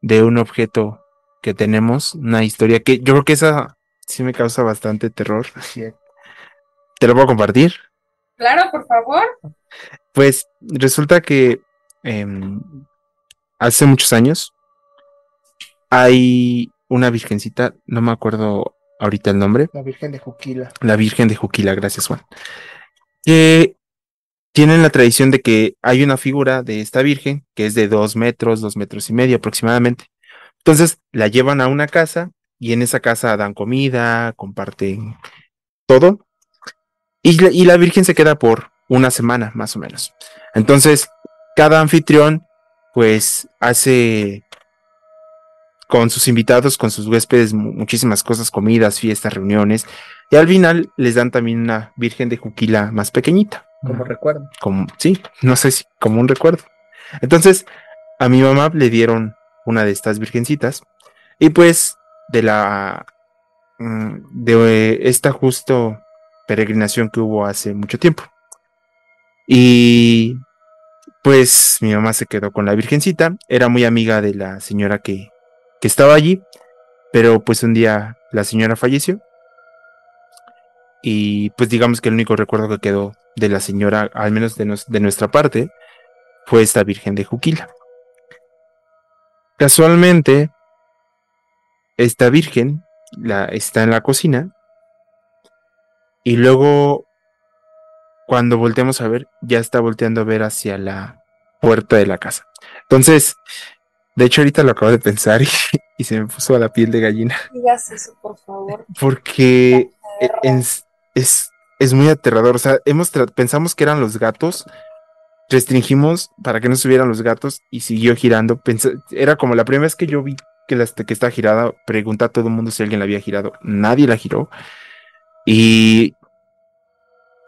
de un objeto que tenemos, una historia que yo creo que esa sí me causa bastante terror. ¿Te lo puedo compartir? Claro, por favor. Pues resulta que em, hace muchos años hay una virgencita, no me acuerdo ahorita el nombre. La Virgen de Juquila. La Virgen de Juquila, gracias Juan. Que tienen la tradición de que hay una figura de esta Virgen que es de dos metros, dos metros y medio aproximadamente. Entonces la llevan a una casa y en esa casa dan comida, comparten todo. Y, y la Virgen se queda por una semana más o menos. Entonces, cada anfitrión pues hace con sus invitados, con sus huéspedes, muchísimas cosas, comidas, fiestas, reuniones. Y al final les dan también una Virgen de Juquila más pequeñita. Como recuerdo. Como, sí, no sé si como un recuerdo. Entonces, a mi mamá le dieron una de estas virgencitas. Y pues, de la. Mm, de esta justo peregrinación que hubo hace mucho tiempo. Y pues mi mamá se quedó con la Virgencita, era muy amiga de la señora que, que estaba allí, pero pues un día la señora falleció. Y pues digamos que el único recuerdo que quedó de la señora, al menos de, de nuestra parte, fue esta Virgen de Juquila. Casualmente, esta Virgen la, está en la cocina y luego cuando volteamos a ver, ya está volteando a ver hacia la puerta de la casa. Entonces, de hecho, ahorita lo acabo de pensar y, se me puso a la piel de gallina. Digas eso, por favor. Porque e, es, es, muy aterrador. O sea, hemos pensamos que eran los gatos, restringimos para que no subieran los gatos y siguió girando. era como la primera vez que yo vi que, la, que está girada, pregunta a todo el mundo si alguien la había girado. Nadie la giró. Y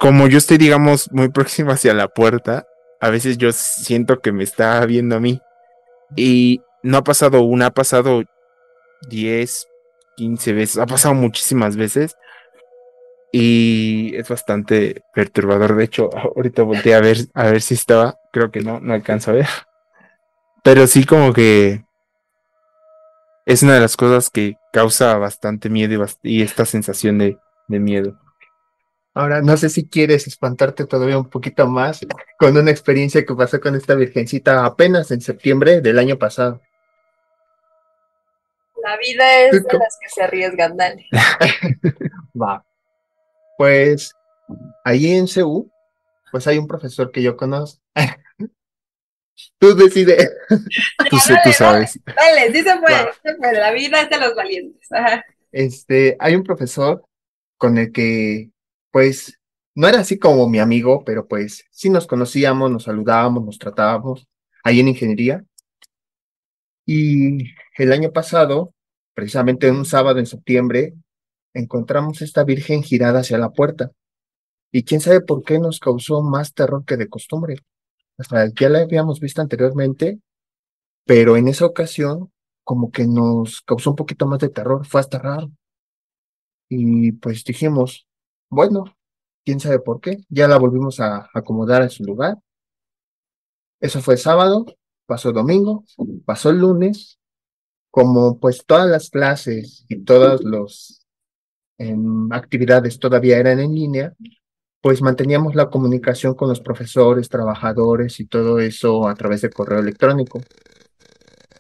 como yo estoy, digamos, muy próximo hacia la puerta, a veces yo siento que me está viendo a mí. Y no ha pasado una, ha pasado 10, 15 veces, ha pasado muchísimas veces. Y es bastante perturbador. De hecho, ahorita volteé a ver, a ver si estaba. Creo que no, no alcanzo a ver. Pero sí como que es una de las cosas que causa bastante miedo y, esta sensación de miedo. Ahora, no sé si quieres espantarte todavía un poquito más con una experiencia que pasó con esta virgencita apenas en septiembre del año pasado. La vida es de las que se arriesgan, dale. Va. Pues ahí en CU, pues hay un profesor que yo conozco. tú decides. tú, sabes. Dale, sí se puede, La vida es de los valientes. Este, hay un profesor con el que pues no era así como mi amigo, pero pues sí nos conocíamos, nos saludábamos, nos tratábamos ahí en ingeniería. Y el año pasado, precisamente un sábado en septiembre, encontramos esta Virgen girada hacia la puerta. Y quién sabe por qué nos causó más terror que de costumbre. Sea, ya la habíamos visto anteriormente, pero en esa ocasión como que nos causó un poquito más de terror, fue hasta raro. Y pues dijimos, bueno, quién sabe por qué. Ya la volvimos a acomodar en su lugar. Eso fue sábado, pasó domingo, pasó el lunes. Como pues todas las clases y todas las em, actividades todavía eran en línea, pues manteníamos la comunicación con los profesores, trabajadores y todo eso a través de correo electrónico.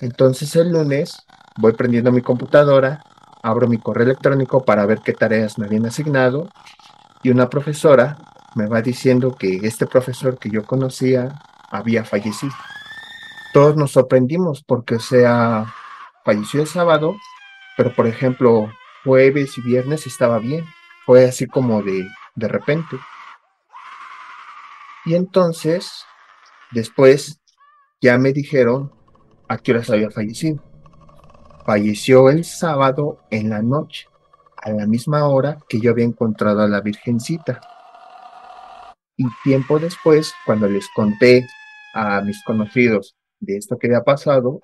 Entonces el lunes voy prendiendo mi computadora, abro mi correo electrónico para ver qué tareas me habían asignado y una profesora me va diciendo que este profesor que yo conocía había fallecido. Todos nos sorprendimos porque, o sea, falleció el sábado, pero por ejemplo, jueves y viernes estaba bien. Fue así como de, de repente. Y entonces, después, ya me dijeron a qué horas había fallecido. Falleció el sábado en la noche, a la misma hora que yo había encontrado a la Virgencita. Y tiempo después, cuando les conté a mis conocidos de esto que había pasado,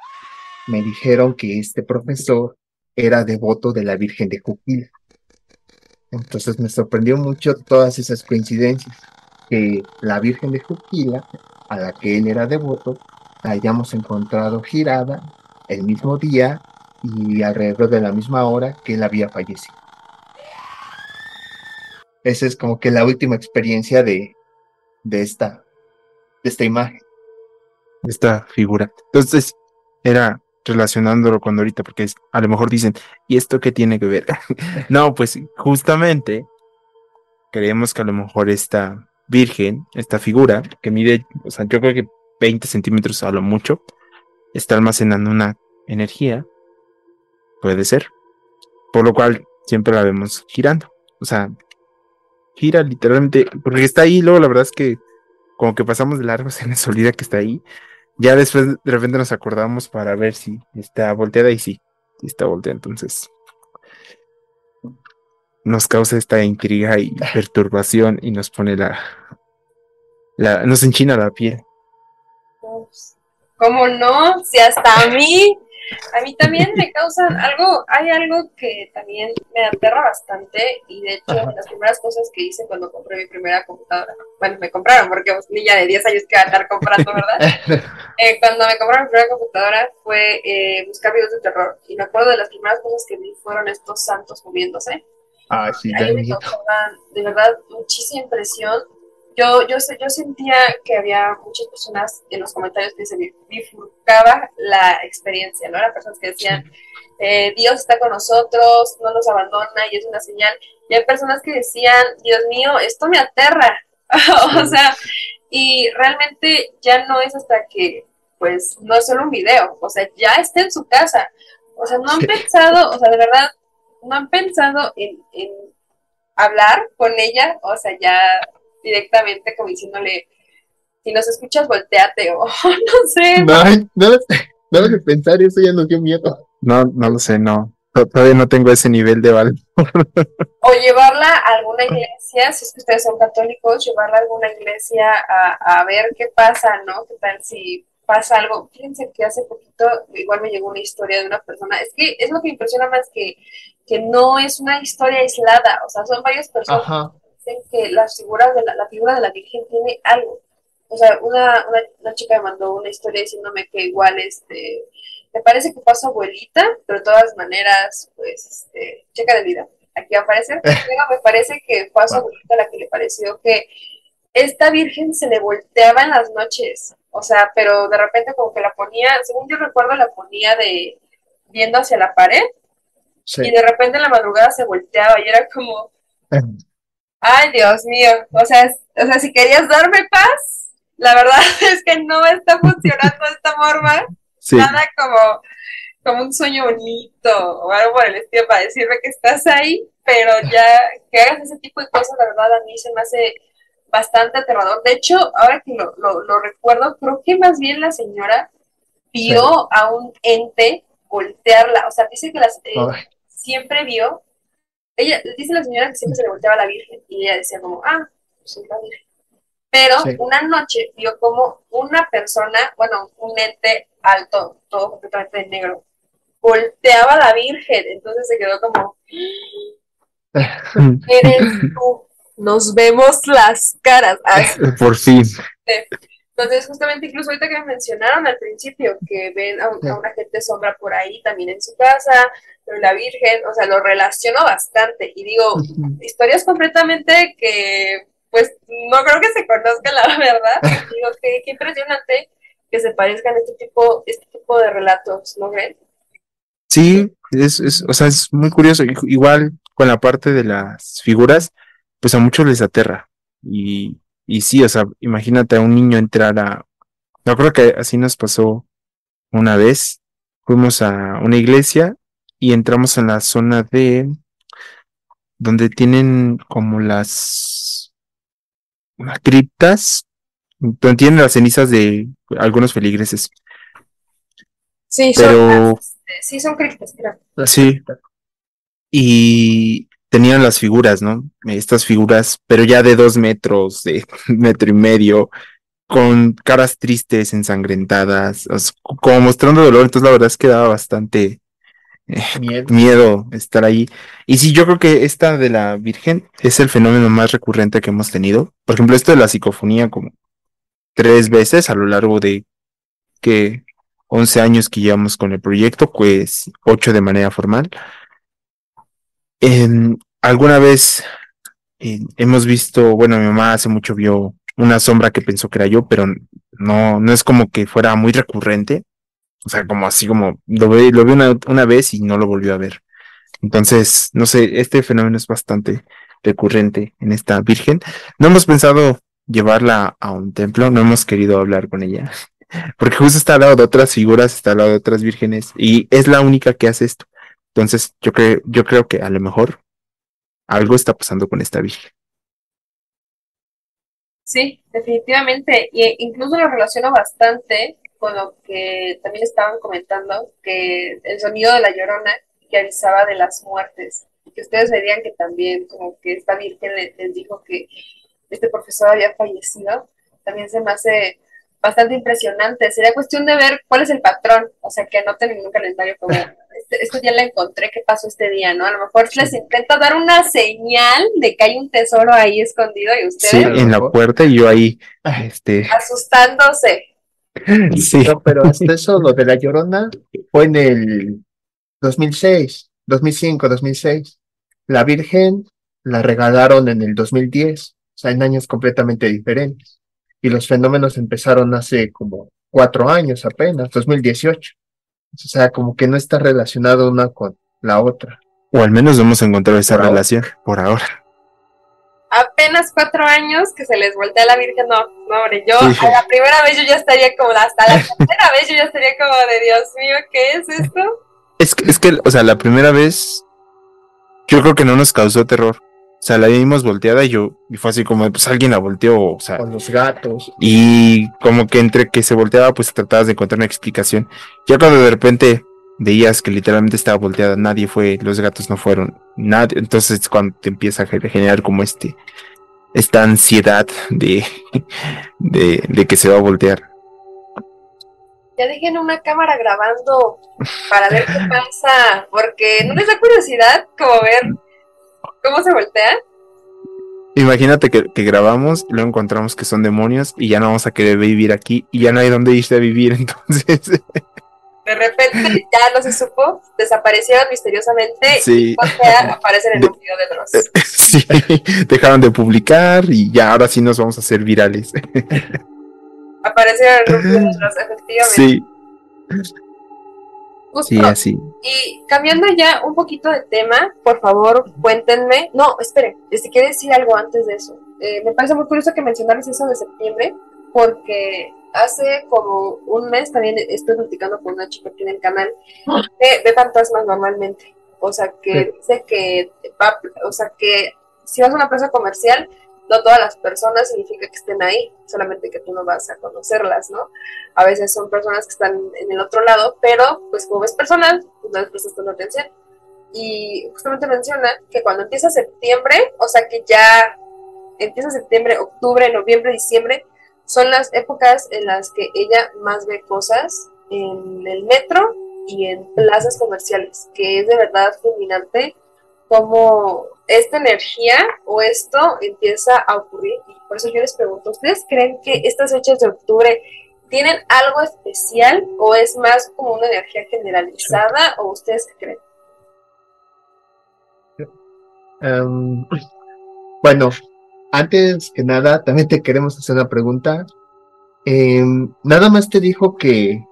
me dijeron que este profesor era devoto de la Virgen de Juquila. Entonces me sorprendió mucho todas esas coincidencias, que la Virgen de Juquila, a la que él era devoto, la hayamos encontrado girada el mismo día y alrededor de la misma hora que él había fallecido. Esa es como que la última experiencia de, de esta, de esta imagen. Esta figura. Entonces, era relacionándolo con ahorita, porque a lo mejor dicen, ¿y esto qué tiene que ver? no, pues justamente creemos que a lo mejor esta virgen, esta figura, que mide, o sea, yo creo que 20 centímetros a lo mucho, está almacenando una energía, puede ser, por lo cual siempre la vemos girando, o sea, gira literalmente, porque está ahí, luego la verdad es que como que pasamos de largo, se nos olvida que está ahí, ya después de repente nos acordamos para ver si está volteada y sí, está volteada. Entonces nos causa esta intriga y perturbación y nos pone la, la nos enchina la piel. ¿Cómo no? Si hasta a mí a mí también me causan algo, hay algo que también me aterra bastante y de hecho las primeras cosas que hice cuando compré mi primera computadora, bueno, me compraron porque pues, niña de 10 años que va a estar comprando, ¿verdad? Eh, cuando me compraron mi primera computadora fue eh, buscar videos de terror y me acuerdo de las primeras cosas que vi fueron estos santos moviéndose. Ah, sí, Ahí me causaban de verdad muchísima impresión yo, yo, yo sentía que había muchas personas en los comentarios que se bifurcaba la experiencia, ¿no? Eran personas que decían, eh, Dios está con nosotros, no nos abandona y es una señal. Y hay personas que decían, Dios mío, esto me aterra. o sea, y realmente ya no es hasta que, pues, no es solo un video, o sea, ya está en su casa. O sea, no han pensado, o sea, de verdad, no han pensado en, en hablar con ella, o sea, ya directamente como diciéndole, si nos escuchas, volteate o no sé. No, no, no, no, pensar, eso ya nos dio miedo. No, no lo sé, no. Todavía no tengo ese nivel de valor. o llevarla a alguna iglesia, si es que ustedes son católicos, llevarla a alguna iglesia a, a ver qué pasa, ¿no? ¿Qué tal si pasa algo? Fíjense que hace poquito igual me llegó una historia de una persona. Es que es lo que impresiona más que, que no es una historia aislada, o sea, son varias personas. Ajá que las figuras de la, la, figura de la Virgen tiene algo. O sea, una, una, chica me mandó una historia diciéndome que igual, este, me parece que fue su abuelita, pero de todas maneras, pues, este, checa de vida, aquí va a aparecer. me parece que fue a su abuelita la que le pareció que esta Virgen se le volteaba en las noches, o sea, pero de repente como que la ponía, según yo recuerdo, la ponía de viendo hacia la pared, y de repente en la madrugada se volteaba y era como, Ay, Dios mío. O sea, o sea, si querías darme paz, la verdad es que no está funcionando de esta forma. Nada como, como un sueño bonito o algo por el estilo para decirme que estás ahí, pero ya que hagas ese tipo de cosas, la verdad a mí se me hace bastante aterrador. De hecho, ahora que lo, lo, recuerdo, creo que más bien la señora vio a un ente voltearla. O sea, dice que las, eh, siempre vio ella, dice la señora que siempre se le volteaba a la Virgen y ella decía como, ah, soy la Virgen. Pero una noche vio como una persona, bueno, un ente alto, todo completamente negro, volteaba a la Virgen, entonces se quedó como, eres tú, nos vemos las caras. Por fin. Entonces, justamente, incluso ahorita que me mencionaron al principio que ven a, una gente sombra por ahí también en su casa, pero la Virgen, o sea, lo relaciono bastante y digo, historias completamente que, pues, no creo que se conozcan la verdad. digo, qué, qué impresionante que se parezcan este tipo, este tipo de relatos, ¿no creen? Sí, es, es, o sea, es muy curioso. Igual con la parte de las figuras, pues a muchos les aterra. Y y sí, o sea, imagínate a un niño entrar a... Yo creo que así nos pasó una vez. Fuimos a una iglesia y entramos en la zona de donde tienen como las, las criptas, donde tienen las cenizas de algunos feligreses. Sí, Pero- son, sí, son criptas, creo. Sí. Y tenían las figuras, ¿no? Estas figuras, pero ya de dos metros, de metro y medio, con caras tristes, ensangrentadas, como mostrando dolor. Entonces, la verdad es que daba bastante eh, Miedo. miedo estar ahí. Y sí, yo creo que esta de la Virgen es el fenómeno más recurrente que hemos tenido. Por ejemplo, esto de la psicofonía, como tres veces a lo largo de que 11 años que llevamos con el proyecto, pues ocho de manera formal. Em, alguna vez eh, hemos visto, bueno, mi mamá hace mucho vio una sombra que pensó que era yo, pero no, no es como que fuera muy recurrente. O sea, como así como lo ve, lo vi una, una vez y no lo volvió a ver. Entonces, no sé, este fenómeno es bastante recurrente en esta Virgen. No hemos pensado llevarla a un templo, no hemos querido hablar con ella, porque justo está al lado de otras figuras, está al lado de otras vírgenes y es la única que hace esto. Entonces, yo creo, yo creo que a lo mejor algo está pasando con esta Virgen. Sí, definitivamente. Y incluso lo relaciono bastante con lo que también estaban comentando, que el sonido de la llorona que avisaba de las muertes. Que ustedes verían que también como que esta virgen le- les dijo que este profesor había fallecido. También se me hace bastante impresionante. Sería cuestión de ver cuál es el patrón. O sea, que anoten en un calendario como, este, este día la encontré, ¿qué pasó este día? ¿no? A lo mejor les intenta dar una señal de que hay un tesoro ahí escondido y ustedes Sí, en la puerta y yo ahí, este, asustándose. sí, No, pero hasta eso, lo de la Llorona fue en el 2006, 2005, 2006. La Virgen la regalaron en el 2010, o sea, en años completamente diferentes. Y los fenómenos empezaron hace como cuatro años apenas, 2018. O sea, como que no está relacionado una con la otra. o al menos no hemos encontrado esa Por ahora. relación por ahora. Apenas cuatro años que se les voltea la Virgen. No, no, hombre, yo Sí. a la primera vez yo ya estaría como, hasta la tercera vez yo ya estaría como de Dios mío, ¿qué es esto? Es que, es que, o sea, la primera vez, yo creo que no nos causó terror. O sea, la vimos volteada y yo, y fue así como, pues alguien la volteó, o sea, Con los gatos. y como que entre que se volteaba, pues tratabas de encontrar una explicación. Ya cuando de repente veías que literalmente estaba volteada, nadie fue, los gatos no fueron, nadie, entonces es cuando te empieza a ge- generar como este, esta ansiedad de, de, de que se va a voltear. Ya dejen una cámara grabando para ver qué pasa, porque no les da curiosidad como ver cómo se voltea. Imagínate que, que grabamos, luego encontramos que son demonios y ya no vamos a querer vivir aquí y ya no hay dónde irse a vivir, entonces De repente ya no se supo, desaparecieron misteriosamente Sí. y sea, aparecen en un video de Dross. sí, dejaron de publicar y ya ahora sí nos vamos a hacer virales. Aparecieron en un video de Dross, efectivamente. Sí, Justo. sí, así. Y cambiando ya un poquito de tema, por favor, cuéntenme. No, esperen, si quiero decir algo antes de eso. Eh, me parece muy curioso que mencionaras eso de septiembre, porque hace como un mes también estoy platicando con una chica aquí en el canal que ve fantasmas normalmente. O sea, que Sí. dice que va, o sea, que si vas a una plaza comercial, no todas las personas significa que estén ahí, solamente que tú no vas a conocerlas, ¿no? A veces son personas que están en el otro lado, pero pues como es personal, pues no les prestas tanta atención. Y justamente menciona que cuando empieza septiembre, o sea que ya empieza septiembre, octubre, noviembre, diciembre, son las épocas en las que ella más ve cosas en el metro y en plazas comerciales, que es de verdad fulminante como esta energía o esto empieza a ocurrir. Por eso yo les pregunto, ¿ustedes creen que estas fechas de octubre tienen algo especial o es más como una energía generalizada o ustedes qué creen? Em, bueno, antes que nada, también te queremos hacer una pregunta. Em, nada más te dijo que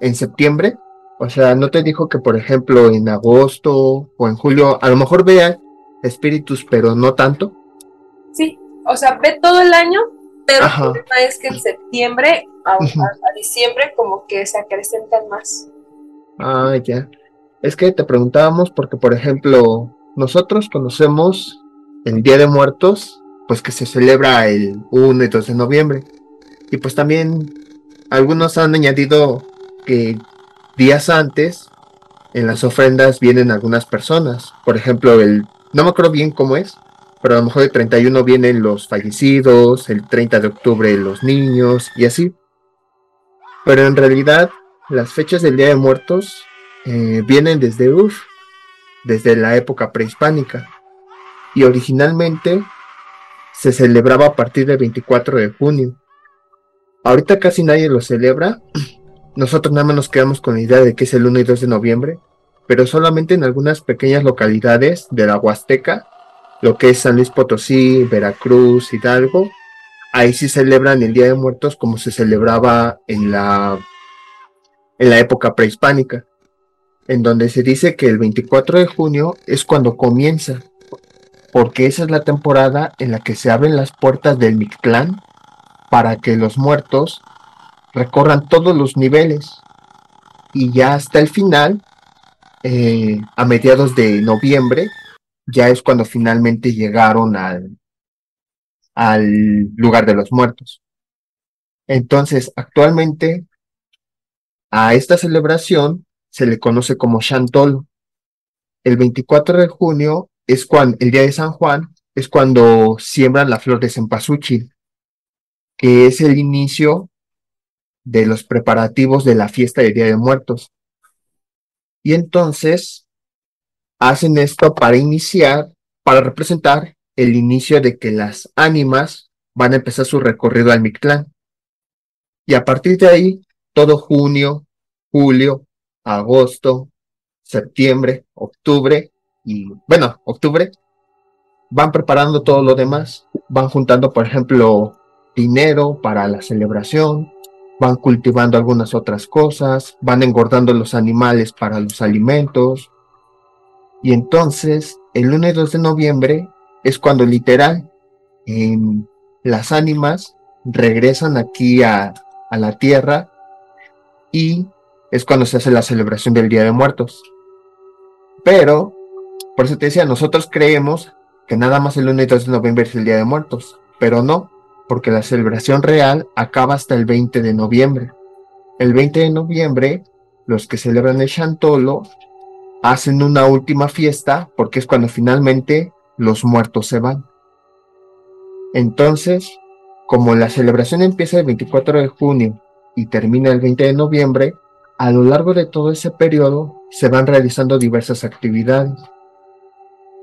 en septiembre, o sea, no te dijo que, por ejemplo, en agosto o en julio, a lo mejor vean espíritus, pero no tanto. Sí, o sea, ve todo el año, pero Ajá. el problema es que en septiembre a- a diciembre como que se acrecentan más. Ah, ya. Es que te preguntábamos porque, por ejemplo, nosotros conocemos el Día de Muertos, pues que se celebra el 1 y 2 de noviembre. Y pues también algunos han añadido que días antes en las ofrendas vienen algunas personas. Por ejemplo, el no me acuerdo bien cómo es, pero a lo mejor el 31 vienen los fallecidos, el 30 de octubre los niños y así. Pero en realidad las fechas del Día de Muertos eh, vienen desde uf, desde la época prehispánica. Y originalmente se celebraba a partir del 24 de junio. Ahorita casi nadie lo celebra. Nosotros nada más nos quedamos con la idea de que es el 1 y 2 de noviembre, pero solamente en algunas pequeñas localidades de la Huasteca, lo que es San Luis Potosí, Veracruz, Hidalgo, ahí sí celebran el Día de Muertos como se celebraba en la, en la época prehispánica, en donde se dice que el 24 de junio es cuando comienza, porque esa es la temporada en la que se abren las puertas del Mictlán para que los muertos recorran todos los niveles y ya hasta el final, eh, a mediados de noviembre, ya es cuando finalmente llegaron al, al lugar de los muertos. Entonces, actualmente a esta celebración se le conoce como Chantolo. El 24 de junio es cuando, el día de San Juan, es cuando siembran la flor de cempasúchil, que es el inicio de los preparativos de la fiesta del Día de Muertos. Y entonces hacen esto para iniciar, para representar el inicio de que las ánimas van a empezar su recorrido al Mictlán. Y a partir de ahí, todo junio, julio, agosto, septiembre, octubre y, bueno, octubre, van preparando todo lo demás. Van juntando, por ejemplo, dinero para la celebración, van cultivando algunas otras cosas, van engordando los animales para los alimentos. Y entonces, el 1 y 2 de noviembre es cuando literal las ánimas regresan aquí a, a la tierra y es cuando se hace la celebración del Día de Muertos. Pero, por eso te decía, nosotros creemos que nada más el 1 y 2 de noviembre es el Día de Muertos, pero no, porque la celebración real acaba hasta el 20 de noviembre. El 20 de noviembre, los que celebran el Chantolo hacen una última fiesta porque es cuando finalmente los muertos se van. Entonces, como la celebración empieza el 24 de junio y termina el 20 de noviembre, a lo largo de todo ese periodo se van realizando diversas actividades.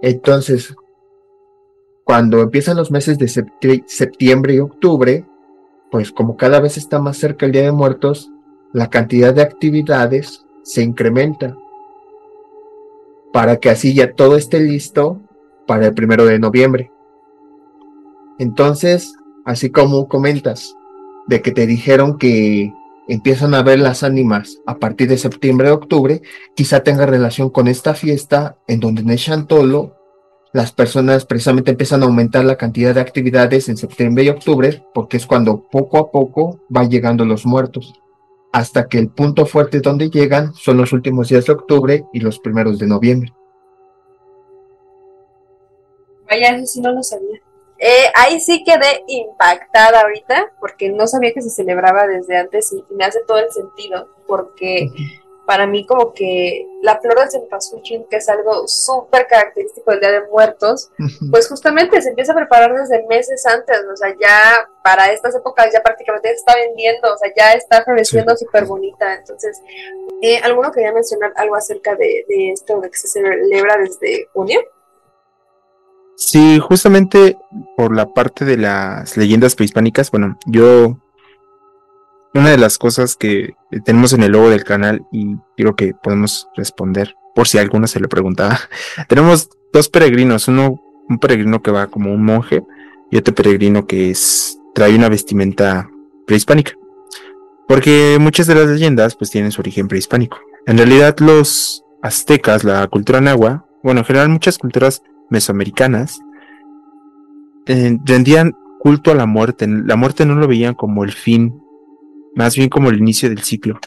Entonces, cuando empiezan los meses de septiembre y octubre, pues como cada vez está más cerca el Día de Muertos, la cantidad de actividades se incrementa para que así ya todo esté listo para el primero de noviembre. Entonces, así como comentas, de que te dijeron que empiezan a ver las ánimas a partir de septiembre o octubre, quizá tenga relación con esta fiesta en donde Chantolo las personas precisamente empiezan a aumentar la cantidad de actividades en septiembre y octubre, porque es cuando poco a poco van llegando los muertos, hasta que el punto fuerte donde llegan son los últimos días de octubre y los primeros de noviembre. Vaya, eso sí no lo sabía. Eh, ahí sí quedé impactada ahorita, porque no sabía que se celebraba desde antes y, me hace todo el sentido, porque para mí como que la flor de cempasúchil, que es algo súper característico del Día de Muertos, pues justamente se empieza a preparar desde meses antes, o sea, ya para estas épocas ya prácticamente se está vendiendo, o sea, ya está floreciendo súper bonita, entonces, eh, ¿alguno quería mencionar algo acerca de, de esto, de que se celebra desde junio? Sí, justamente por la parte de las leyendas prehispánicas, bueno, yo una de las cosas que tenemos en el logo del canal y creo que podemos responder por si alguno se lo preguntaba. tenemos dos peregrinos, uno un peregrino que va como un monje y otro peregrino que es trae una vestimenta prehispánica. Porque muchas de las leyendas pues tienen su origen prehispánico. En realidad los aztecas, la cultura nahua, bueno, en general muchas culturas mesoamericanas eh, rendían culto a la muerte. La muerte no lo veían como el fin, más bien como el inicio del ciclo.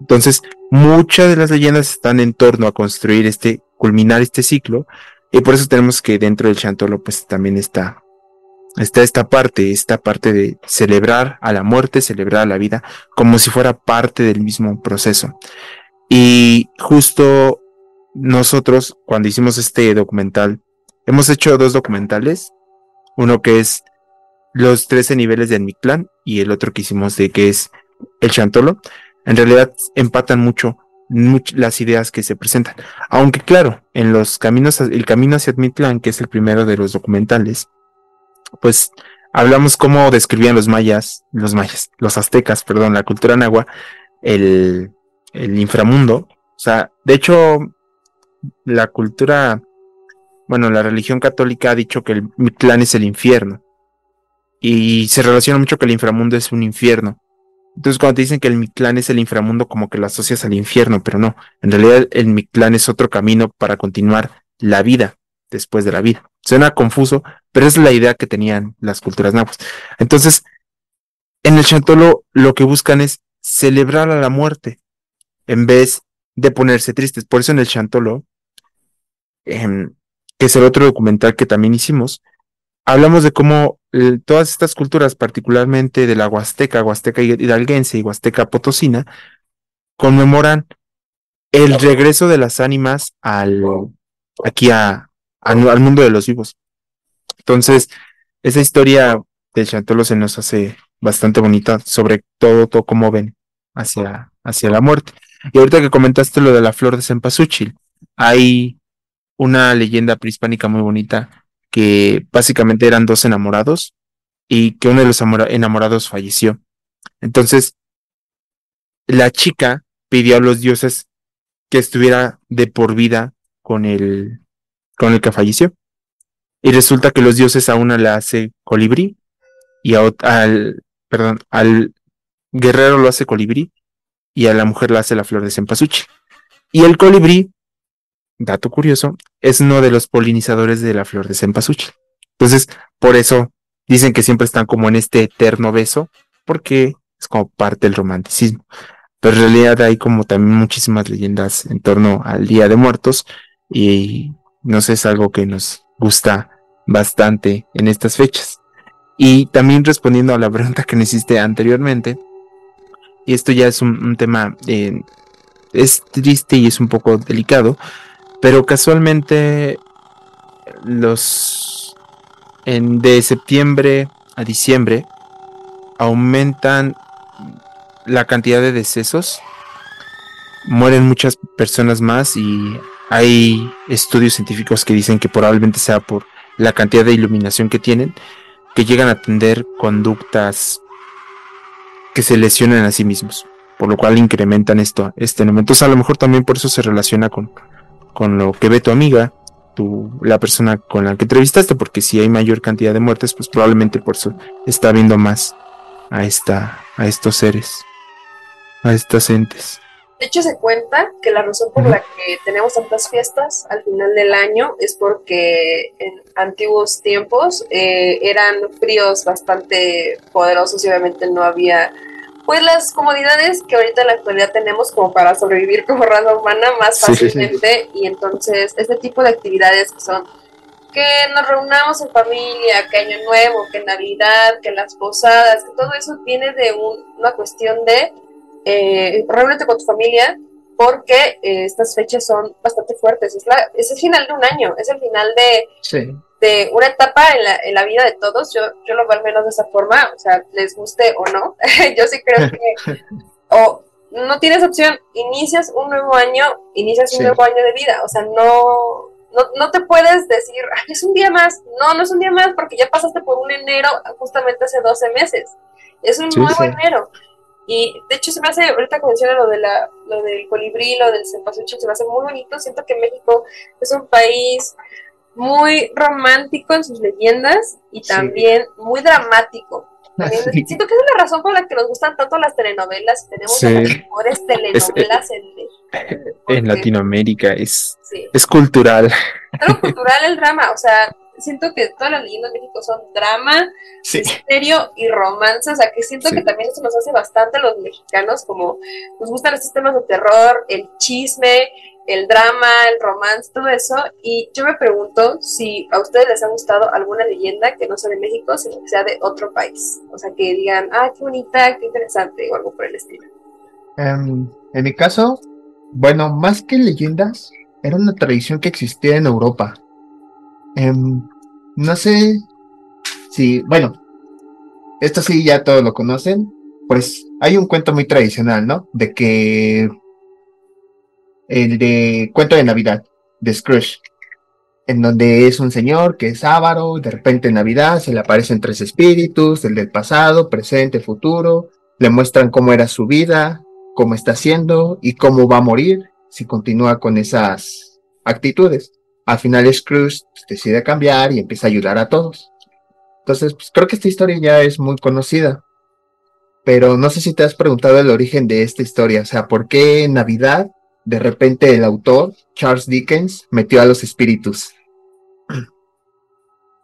Entonces, muchas de las leyendas están en torno a construir este, culminar este ciclo Y por eso tenemos que dentro del chantolo pues también está, está esta parte, esta parte de celebrar a la muerte, celebrar a la vida, como si fuera parte del mismo proceso. Y justo nosotros, cuando hicimos este documental, hemos hecho dos documentales, uno que es los 13 niveles de Mictlán y el otro que hicimos de que es el Chantolo. En realidad empatan mucho, las ideas que se presentan. Aunque claro, en los caminos, el camino hacia Mictlán, que es el primero de los documentales, pues hablamos cómo describían los mayas, los mayas, los aztecas, perdón, la cultura nahua, el, el inframundo. O sea, de hecho, la cultura, bueno, la religión católica ha dicho que el Mictlán es el infierno. Y se relaciona mucho que el inframundo es un infierno. Entonces, cuando te dicen que el Mictlán es el inframundo, como que lo asocias al infierno, pero no. En realidad, el Mictlán es otro camino para continuar la vida después de la vida. Suena confuso, pero es la idea que tenían las culturas nahuas. Entonces, en el Chantolo lo que buscan es celebrar a la muerte en vez de ponerse tristes. Por eso en el Chantolo, em, que es el otro documental que también hicimos, hablamos de cómo eh, todas estas culturas, particularmente de la Huasteca, Huasteca hidalguense y Huasteca potosina, conmemoran el regreso de las ánimas al, aquí a, al mundo de los vivos. Entonces, esa historia de Chantolo se nos hace bastante bonita, sobre todo, todo cómo ven hacia, hacia la muerte. Y ahorita que comentaste lo de la flor de cempasúchil, hay una leyenda prehispánica muy bonita que básicamente eran dos enamorados y que uno de los enamorados falleció. Entonces, la chica pidió a los dioses que estuviera de por vida con el, con el que falleció. Y resulta que los dioses a una le hace colibrí y a, al, perdón, al guerrero lo hace colibrí y a la mujer le hace la flor de cempasúchil. Y el colibrí dato curioso, es uno de los polinizadores de la flor de cempasúchil. Entonces, por eso dicen que siempre están como en este eterno beso, porque es como parte del romanticismo. Pero en realidad hay como también muchísimas leyendas en torno al Día de Muertos y no sé, es algo que nos gusta bastante en estas fechas. Y también respondiendo a la pregunta que me hiciste anteriormente, y esto ya es un, tema, eh, es triste y es un poco delicado, pero casualmente los de septiembre a diciembre aumentan la cantidad de decesos. Mueren muchas personas más y hay estudios científicos que dicen que probablemente sea por la cantidad de iluminación que tienen, que llegan a tener conductas que se lesionan a sí mismos, por lo cual incrementan esto, este número. Entonces a lo mejor también por eso se relaciona con, con lo que ve tu amiga, tu, la persona con la que entrevistaste, porque si hay mayor cantidad de muertes, pues probablemente por eso está viendo más a esta, a estos seres, a estas entes. De hecho, se cuenta que la razón por la que tenemos tantas fiestas al final del año es porque en antiguos tiempos eh, eran fríos bastante poderosos y obviamente no había pues las comodidades que ahorita en la actualidad tenemos como para sobrevivir como raza humana más fácilmente. Y entonces este tipo de actividades que son que nos reunamos en familia, que Año Nuevo, que Navidad, que las posadas, que todo eso viene de una cuestión de eh, reúnete con tu familia porque eh, estas fechas son bastante fuertes. Es, la, es el final de un año, es el final de, de una etapa en la, en la, vida de todos, yo, yo lo veo al menos de esa forma, o sea, les guste o no, yo sí creo que o no tienes opción, inicias un nuevo año, inicias un nuevo año de vida, o sea, no, no, no te puedes decir, Ay, es un día más, no, no es un día más porque ya pasaste por un enero justamente hace 12 meses, es un nuevo enero. Y de hecho se me hace, ahorita que menciona lo, de la, lo del colibrí, lo del cempasúchil, se me hace muy bonito. Siento que México es un país muy romántico en sus leyendas y también muy dramático. Siento que es la razón por la que nos gustan tanto las telenovelas. Tenemos las mejores telenovelas en En Latinoamérica. Es, es cultural. Cultural el drama, o sea, siento que todas las leyendas de México son drama, misterio y romance, o sea que siento que también eso nos hace bastante los mexicanos, como nos gustan estos temas de terror, el chisme, el drama, el romance, todo eso. Y yo me pregunto si a ustedes les ha gustado alguna leyenda que no sea de México, sino que sea de otro país. O sea, que digan, ah, qué bonita, qué interesante, o algo por el estilo. Em, en mi caso, bueno, más que leyendas, era una tradición que existía en Europa. Em, no sé si, bueno, esto sí ya todos lo conocen, pues hay un cuento muy tradicional, ¿no? De que el de cuento de Navidad, de Scrooge, en donde es un señor que es avaro, de repente en Navidad se le aparecen tres espíritus, el del pasado, presente, futuro, le muestran cómo era su vida, cómo está haciendo y cómo va a morir si continúa con esas actitudes. Al final Scrooge decide cambiar y empieza a ayudar a todos. Entonces, pues, creo que esta historia ya es muy conocida. Pero no sé si te has preguntado el origen de esta historia, o sea, ¿por qué Navidad de repente el autor, Charles Dickens, metió a los espíritus?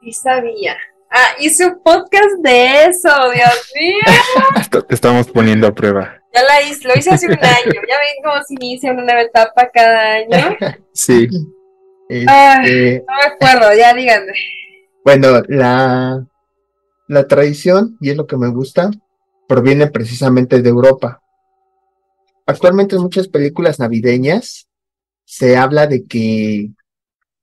Sí sabía. Ah, hice un podcast de eso, Dios mío. Te estamos poniendo a prueba. Ya la hice, lo hice hace un año. Ya ven cómo se inicia una nueva etapa cada año. Sí. Este, no me acuerdo, ya díganme. Bueno, la, la tradición, y es lo que me gusta, proviene precisamente de Europa. Actualmente en muchas películas navideñas se habla de que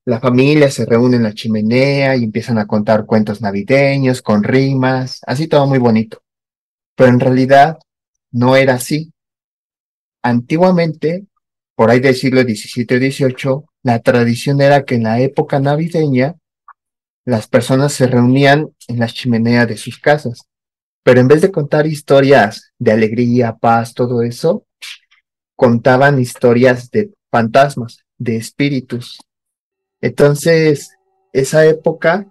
la familia se reúne en la chimenea y empiezan a contar cuentos navideños con rimas, así todo muy bonito. Pero en realidad no era así. Antiguamente, por ahí del siglo XVII o XVIII, la tradición era que en la época navideña las personas se reunían en las chimeneas de sus casas, pero en vez de contar historias de alegría, paz, todo eso, contaban historias de fantasmas, de espíritus. Entonces, esa época,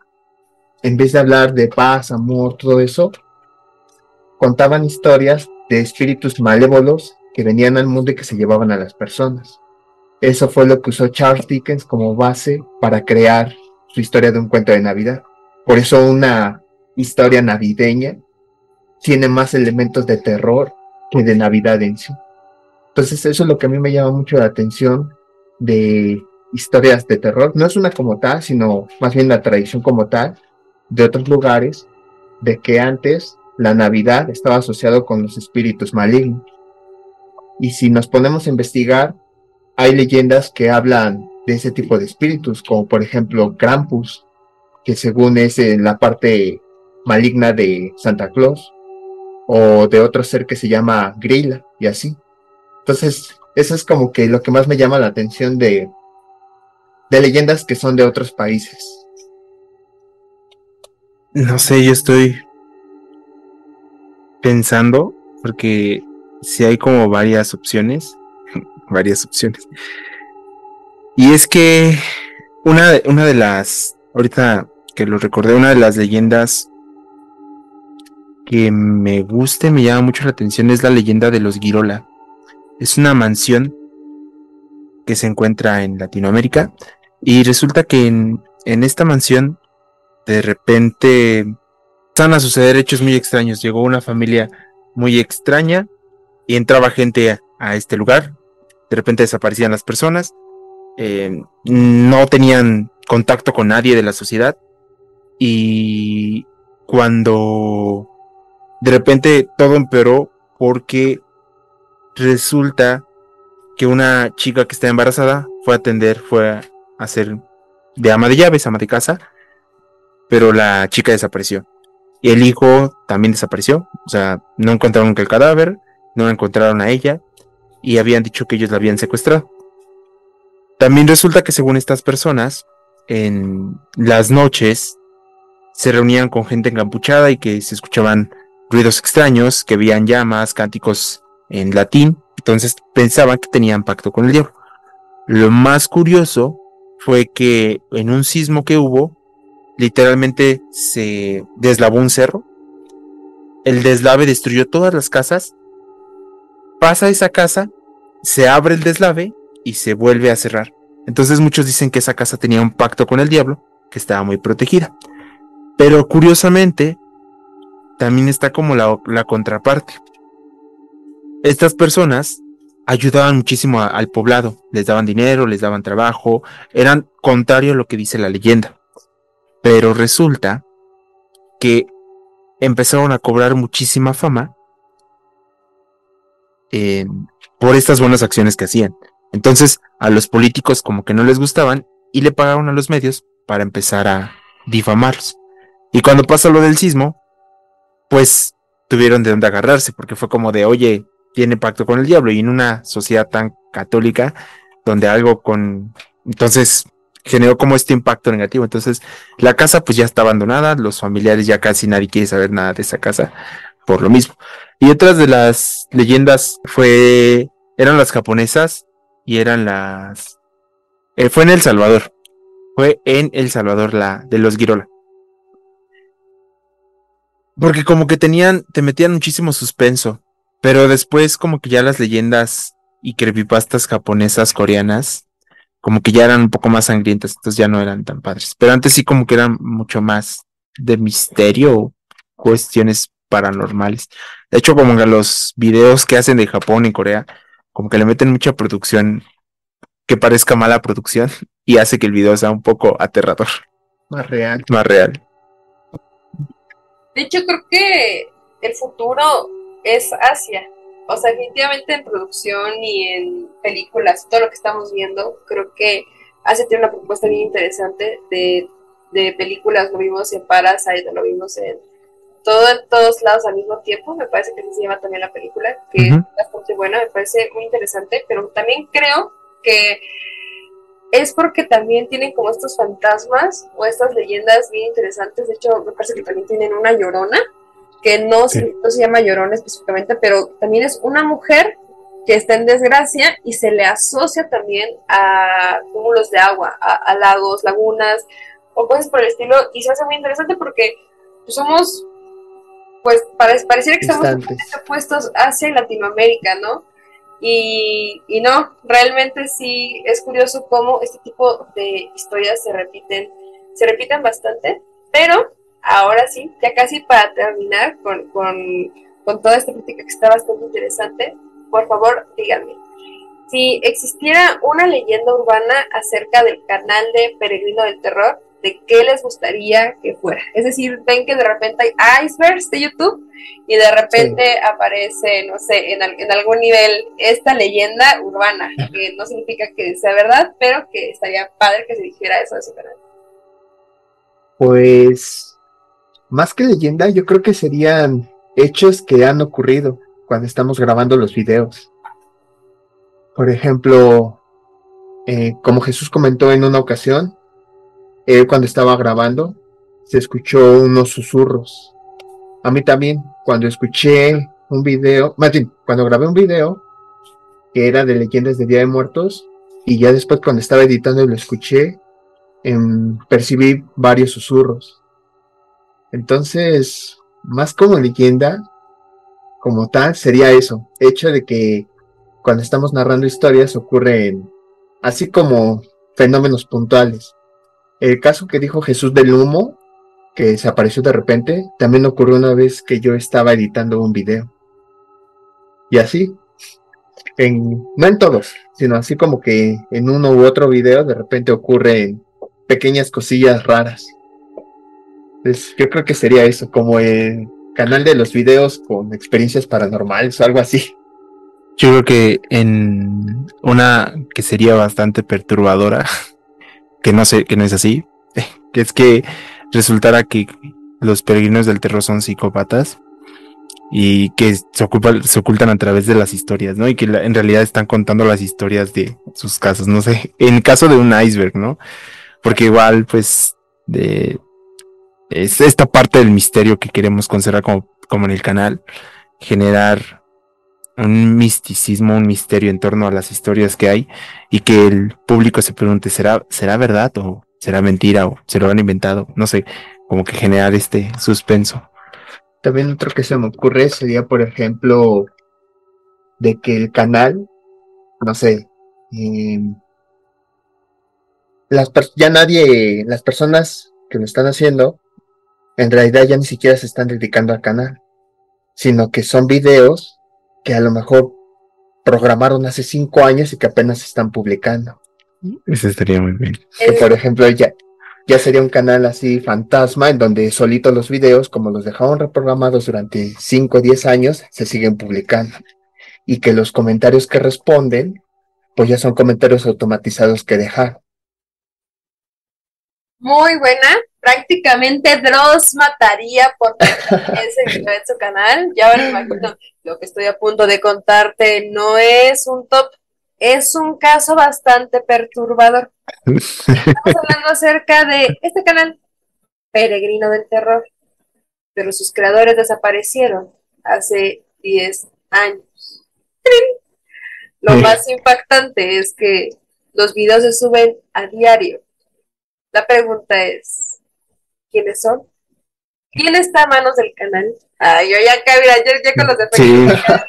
en vez de hablar de paz, amor, todo eso, contaban historias de espíritus malévolos que venían al mundo y que se llevaban a las personas. Eso fue lo que usó Charles Dickens como base para crear su historia de un cuento de Navidad. Por eso una historia navideña tiene más elementos de terror que de Navidad en sí. Entonces eso es lo que a mí me llama mucho la atención de historias de terror. No es una como tal, sino más bien la tradición como tal de otros lugares, de que antes la Navidad estaba asociado con los espíritus malignos. Y si nos ponemos a investigar, hay leyendas que hablan de ese tipo de espíritus, como por ejemplo Krampus, que según es en la parte maligna de Santa Claus, o de otro ser que se llama Grilla, y así. Entonces, eso es como que lo que más me llama la atención de, de leyendas que son de otros países. No sé, yo estoy pensando, porque si hay como varias opciones, varias opciones. Y es que una una de las, ahorita que lo recordé, una de las leyendas que me gusta y me llama mucho la atención es la leyenda de los Girola. Es una mansión que se encuentra en Latinoamérica y resulta que en, esta mansión de repente empezaron a suceder hechos muy extraños. Llegó una familia muy extraña y entraba gente a, este lugar. De repente desaparecían las personas. Eh, no tenían contacto con nadie de la sociedad. Y cuando de repente todo empeoró porque resulta que una chica que está embarazada fue a atender, fue a hacer de ama de llaves, ama de casa, pero la chica desapareció. Y el hijo también desapareció. O sea, no encontraron que el cadáver, no encontraron a ella y habían dicho que ellos la habían secuestrado. También resulta que según estas personas, en las noches se reunían con gente encapuchada y que se escuchaban ruidos extraños, que veían llamas, cánticos en latín, entonces pensaban que tenían pacto con el diablo. Lo más curioso fue que en un sismo que hubo, literalmente se deslavó un cerro. El deslave destruyó todas las casas. Pasa esa casa, se abre el deslave y se vuelve a cerrar. Entonces muchos dicen que esa casa tenía un pacto con el diablo, que estaba muy protegida. Pero curiosamente, también está como la, la contraparte. Estas personas ayudaban muchísimo al poblado, les daban dinero, les daban trabajo, eran contrario a lo que dice la leyenda. Pero resulta que empezaron a cobrar muchísima fama por estas buenas acciones que hacían. Entonces a los políticos como que no les gustaban y le pagaron a los medios para empezar a difamarlos. Y cuando pasó lo del sismo, pues tuvieron de dónde agarrarse, porque fue como de, oye, tiene pacto con el diablo, y en una sociedad tan católica, donde algo con... Entonces generó como este impacto negativo. Entonces la casa pues ya está abandonada, los familiares ya casi nadie quiere saber nada de esa casa por lo mismo. Y otras de las leyendas fue, eran las japonesas y eran las... Eh, fue en El Salvador. Fue en El Salvador la de los Girola. Porque como que tenían, te metían muchísimo suspenso. Pero después como que ya las leyendas y creepypastas japonesas, coreanas, como que ya eran un poco más sangrientas, entonces ya no eran tan padres. Pero antes sí como que eran mucho más de misterio, cuestiones paranormales. De hecho, como que los videos que hacen de Japón y Corea, como que le meten mucha producción que parezca mala producción y hace que el video sea un poco aterrador. Más real. Más real. De hecho, creo que el futuro es Asia. O sea, definitivamente en producción y en películas, todo lo que estamos viendo, creo que Asia tiene una propuesta bien interesante de, películas. Lo vimos en Parasite, lo vimos en todo en todos lados al mismo tiempo. Me parece que se llama también la película, que es bastante buena, me parece muy interesante, pero también creo que es porque también tienen como estos fantasmas o estas leyendas bien interesantes. De hecho, me parece que también tienen una llorona, que no, se, llama llorona específicamente, pero también es una mujer que está en desgracia y se le asocia también a cúmulos de agua, a, lagos, lagunas o cosas por el estilo. Y se hace muy interesante porque somos, pues, pareciera que estamos puestos hacia Latinoamérica, ¿no? Y, no, realmente sí es curioso cómo este tipo de historias se repiten, se repiten bastante, pero ahora sí, ya casi para terminar con, toda esta crítica que está bastante interesante, por favor díganme, si existiera una leyenda urbana acerca del canal de Peregrino del Terror, de qué les gustaría que fuera. Es decir, ven que de repente hay icebergs de YouTube y de repente aparece, no sé, en, en, algún nivel esta leyenda urbana, que no significa que sea verdad, pero que estaría padre que se dijera eso de su canal. Pues, más que leyenda, yo creo que serían hechos que han ocurrido cuando estamos grabando los videos. Por ejemplo, eh, como Jesús comentó en una ocasión, él cuando estaba grabando se escuchó unos susurros. A mí también, cuando escuché un video, más bien, cuando grabé un video que era de leyendas de Día de Muertos, y ya después cuando estaba editando y lo escuché, em, percibí varios susurros. Entonces, más como leyenda, como tal, sería eso, hecho de que cuando estamos narrando historias ocurren así como fenómenos puntuales. El caso que dijo Jesús del humo, que desapareció de repente, también ocurrió una vez que yo estaba editando un video. Y así, en, no en todos, sino así como que en uno u otro video de repente ocurren pequeñas cosillas raras. Yo creo que sería eso, como el canal de los videos con experiencias paranormales o algo así. Yo creo que en una que sería bastante perturbadora que no sé, que no es así, que es que resultara que los peregrinos del terror son psicópatas y que se, se ocultan a través de las historias, ¿no? Y que en realidad están contando las historias de sus casos, no sé, en caso de un iceberg, ¿no? Porque igual, pues, de, es esta parte del misterio que queremos conservar como, como en el canal, generar un misticismo, un misterio en torno a las historias que hay y que el público se pregunte, ¿será, será verdad o será mentira o se lo han inventado? No sé, como que generar este suspenso. También otro que se me ocurre sería, por ejemplo, de que el canal, no sé, em, las ya nadie, las personas que lo están haciendo, en realidad ya ni siquiera se están dedicando al canal, sino que son videos que a lo mejor programaron hace cinco años y que apenas están publicando. Eso estaría muy bien. Que, por ejemplo, ya, ya sería un canal así fantasma en donde solito los videos, como los dejaron reprogramados durante 5 o 10 años, se siguen publicando. Y que los comentarios que responden, pues ya son comentarios automatizados que dejar. Muy buena. Prácticamente Dross mataría por ese video en su canal. Ya me imagino lo que estoy a punto de contarte no es un top es un caso bastante perturbador. Estamos hablando acerca de este canal, Peregrino del Terror, pero sus creadores desaparecieron hace 10 años. Lo más impactante es que los videos se suben a diario. La pregunta es, ¿quiénes son? ¿Quién está a manos del canal? Ay, yo ya acá, mira, ya, con los efectos.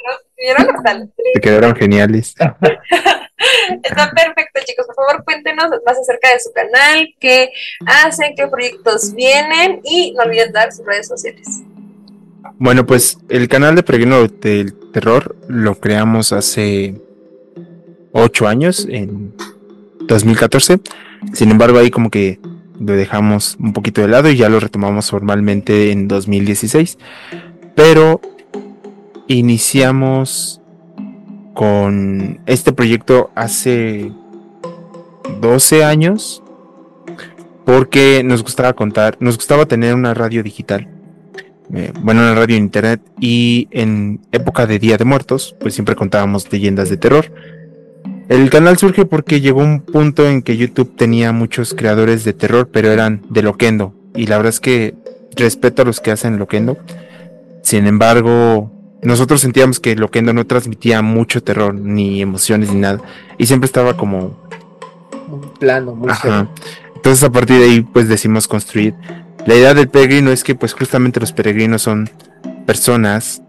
Se quedaron geniales. Está perfecto, chicos. Por favor, cuéntenos más acerca de su canal, qué hacen, qué proyectos vienen y no olviden dar sus redes sociales. Bueno, pues el canal de Peregrino del Terror lo creamos hace ocho años, en 2014. Sin embargo, ahí como que lo dejamos un poquito de lado y ya lo retomamos formalmente en 2016. Pero iniciamos con este proyecto hace 12 años porque nos gustaba contar, nos gustaba tener una radio digital, eh, bueno, una radio en internet y en época de Día de Muertos, pues siempre contábamos leyendas de terror. El canal surge porque llegó un punto en que YouTube tenía muchos creadores de terror, pero eran de Loquendo. Y la verdad es que respeto a los que hacen Loquendo. Sin embargo, nosotros sentíamos que Loquendo no transmitía mucho terror, ni emociones, ni nada. Y siempre estaba como. Un plano, muy Entonces, a partir de ahí, pues decimos construir. La idea del peregrino es que, pues, justamente los peregrinos son personas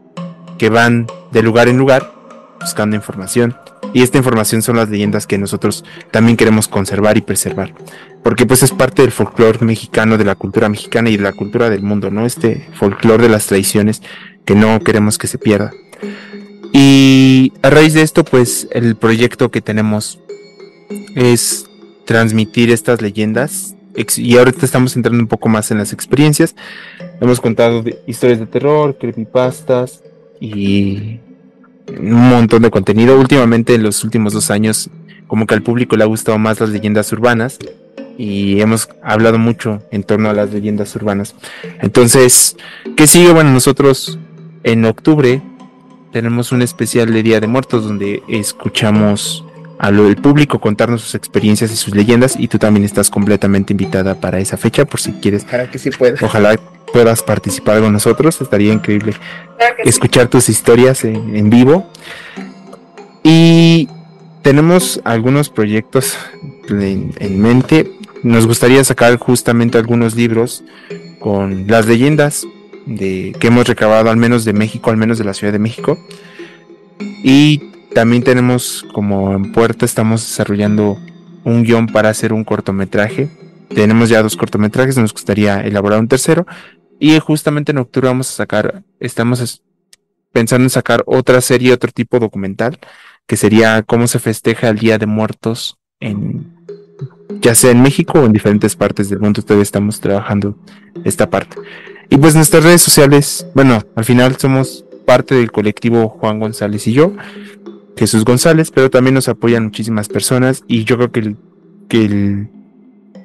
que van de lugar en lugar buscando información. Y esta información son las leyendas que nosotros también queremos conservar y preservar. Porque pues es parte del folclore mexicano, de la cultura mexicana y de la cultura del mundo, ¿no? Este folclore de las tradiciones que no queremos que se pierda. Y a raíz de esto, pues el proyecto que tenemos es transmitir estas leyendas. Y ahorita estamos entrando un poco más en las experiencias. Hemos contado historias de terror, creepypastas y un montón de contenido. Últimamente, en los últimos dos años, como que al público le ha gustado más las leyendas urbanas y hemos hablado mucho en torno a las leyendas urbanas. Entonces, ¿qué sigue? Bueno, nosotros en octubre tenemos un especial de Día de Muertos donde escuchamos a lo del público contarnos sus experiencias y sus leyendas y tú también estás completamente invitada para esa fecha por si quieres. Para que sí puedas. Ojalá puedas participar con nosotros, estaría increíble escuchar tus historias en, vivo. Y tenemos algunos proyectos en mente. Nos gustaría sacar justamente algunos libros con las leyendas de que hemos recabado al menos de México, al menos de la Ciudad de México. Y también tenemos como en puerta, estamos desarrollando un guion para hacer un cortometraje. Tenemos ya dos cortometrajes, nos gustaría elaborar un tercero. Y justamente en octubre vamos a sacar, estamos pensando en sacar otra serie, otro tipo documental, que sería cómo se festeja el Día de Muertos en ya sea en México o en diferentes partes del mundo. Todavía estamos trabajando esta parte. Y pues nuestras redes sociales, bueno, al final somos parte del colectivo Juan González y yo, Jesús González, pero también nos apoyan muchísimas personas y yo creo que el,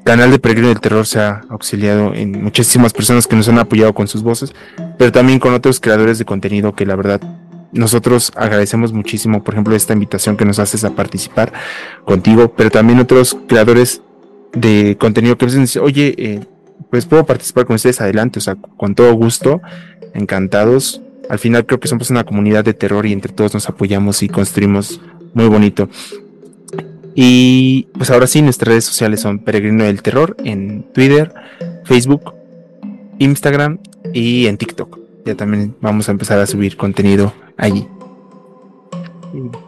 canal de Peregrino del Terror se ha auxiliado en muchísimas personas que nos han apoyado con sus voces, pero también con otros creadores de contenido que la verdad nosotros agradecemos muchísimo, por ejemplo, esta invitación que nos haces a participar contigo, pero también otros creadores de contenido que dicen, oye, eh, pues puedo participar con ustedes adelante, o sea, con todo gusto, encantados. Al final creo que somos una comunidad de terror y entre todos nos apoyamos y construimos muy bonito. Y pues ahora sí, nuestras redes sociales son Peregrino del Terror en Twitter, Facebook, Instagram y en TikTok. Ya también vamos a empezar a subir contenido allí.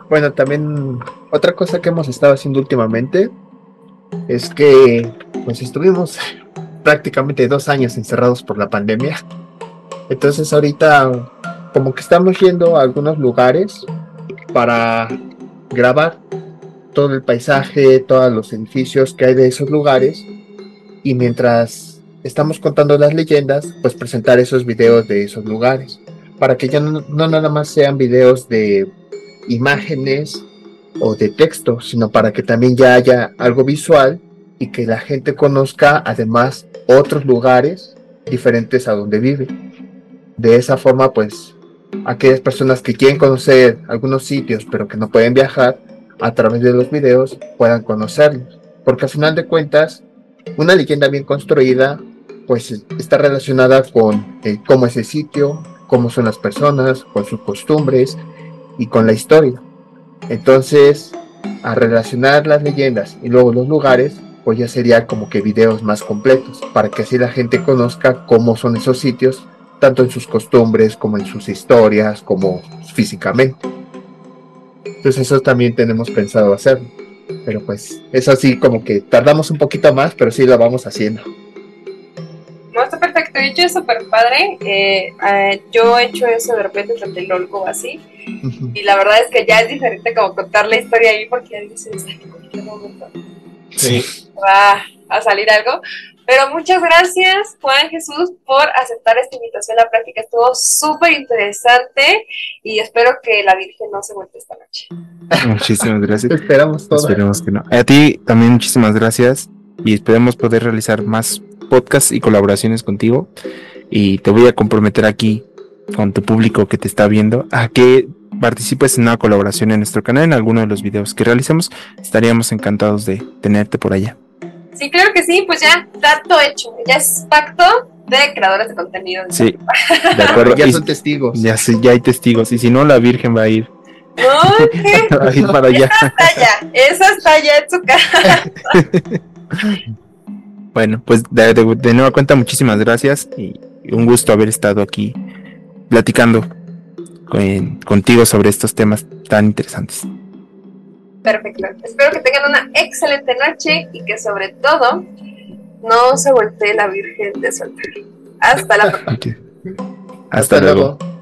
bueno, también otra cosa que hemos estado haciendo últimamente es que pues estuvimos prácticamente dos años encerrados por la pandemia. Entonces ahorita como que estamos yendo a algunos lugares para grabar todo el paisaje, todos los edificios que hay de esos lugares y mientras estamos contando las leyendas, pues presentar esos videos de esos lugares para que ya no, no nada más sean videos de imágenes o de texto, sino para que también ya haya algo visual y que la gente conozca además otros lugares diferentes a donde vive. De esa forma, pues, aquellas personas que quieren conocer algunos sitios pero que no pueden viajar, a través de los videos puedan conocerlos. Porque al final de cuentas, una leyenda bien construida, pues está relacionada con eh, cómo es el sitio, cómo son las personas, con sus costumbres y con la historia. Entonces, a relacionar las leyendas y luego los lugares, pues ya sería como que videos más completos, para que así la gente conozca cómo son esos sitios, tanto en sus costumbres como en sus historias, como físicamente. Entonces eso también tenemos pensado hacerlo. Pero pues eso sí, como que tardamos un poquito más, pero sí lo vamos haciendo. No, está perfecto. De hecho, es súper padre. Eh, eh, yo he hecho eso de repente el o así. Y la verdad es que ya es diferente como contar la historia ahí porque dices, en cualquier momento Sí. va a salir algo. Pero muchas gracias, Juan Jesús, por aceptar esta invitación. La práctica estuvo súper interesante y espero que la Virgen no se vuelva esta noche. Muchísimas gracias. Esperamos todo. Esperemos que no. A ti también muchísimas gracias y esperemos poder realizar más podcasts y colaboraciones contigo. Y te voy a comprometer aquí con tu público que te está viendo a que participes en una colaboración en nuestro canal, en alguno de los videos que realicemos. Estaríamos encantados de tenerte por allá. Sí, creo que sí, pues ya, dato hecho. Ya es pacto de creadores de contenido. Sí, de acuerdo. Ya Y- son testigos. ya, hay testigos. Y si no, la Virgen va a ir, No, ¿qué? va a ir para allá. Esa está ya, esa está ya en su casa. Bueno, pues de, de, de nueva cuenta, muchísimas gracias y, y un gusto haber estado aquí platicando con- contigo sobre estos temas tan interesantes. Perfecto. Espero que tengan una excelente noche y que sobre todo no se voltee la Virgen de soltero. Hasta la próxima. Hasta, luego. luego.